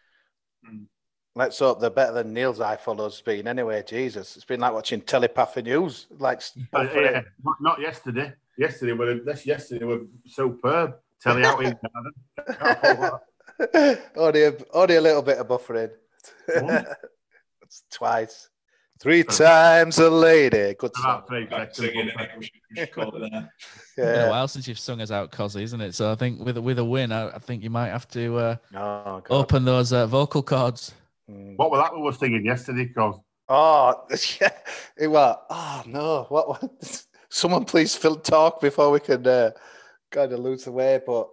Let's hope they're better than Neil's iFollows been. Anyway, Jesus, it's been like watching telepathy news. Like, Uh, yeah, not, not yesterday. Yesterday were this yesterday were superb. Telly out in garden. only, a, only a little bit of buffering. Once. Twice, three times a lady. Good song. About three seconds. Singing, I think we should, we should call it there. It's been a Yeah. while since you've sung us out, Cozzy, isn't it? So I think with with a win, I, I think you might have to uh, Oh, open those uh, vocal cords. What was that we were singing yesterday? Cause Oh, yeah. It was. Oh, no. What? what someone please fill talk before we can uh, kind of lose the way. But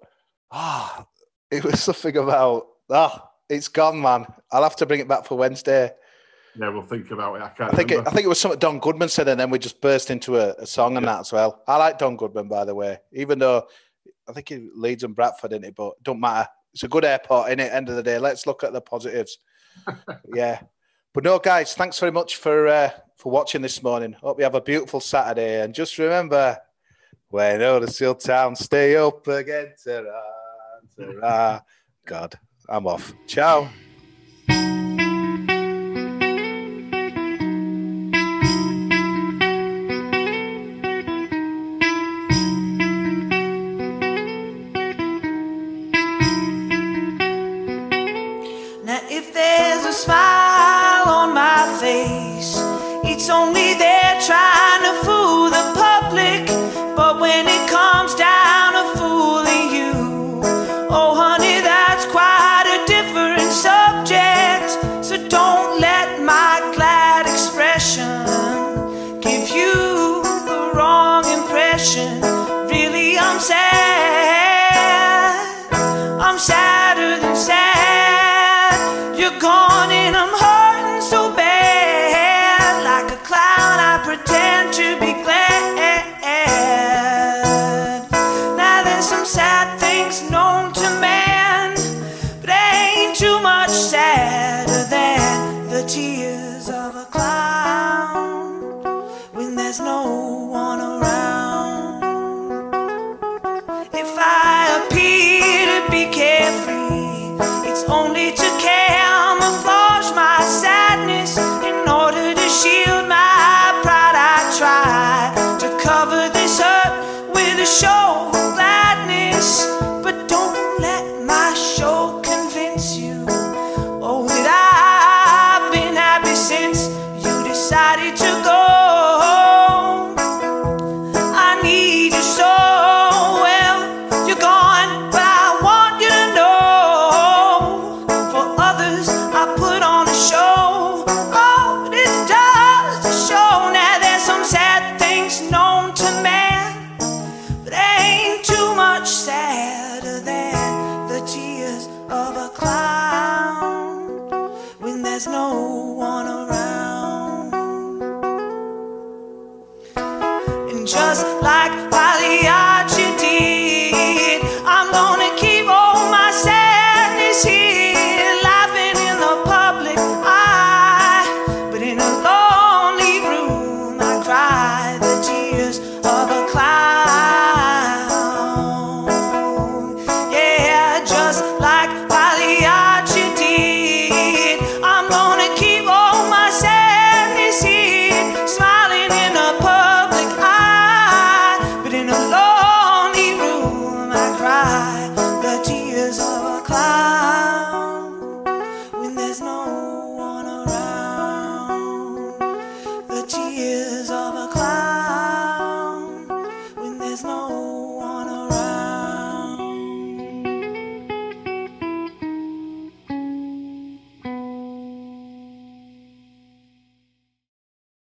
ah, it was something about ah, it's gone, man. I'll have to bring it back for Wednesday. Yeah, we'll think about it. I can't I think it. I think it was something Don Goodman said, and then we just burst into a, a song and that as well. I like Don Goodman, by the way, even though I think he leads in Bradford, in it, but don't matter. It's a good airport, in it. End of the day, let's look at the positives. yeah, but no, guys, thanks very much for uh, for watching this morning. Hope you have a beautiful Saturday, and just remember, when Huddersfield Town stay up again, ta-ra, ta-ra. God, I'm off. Ciao.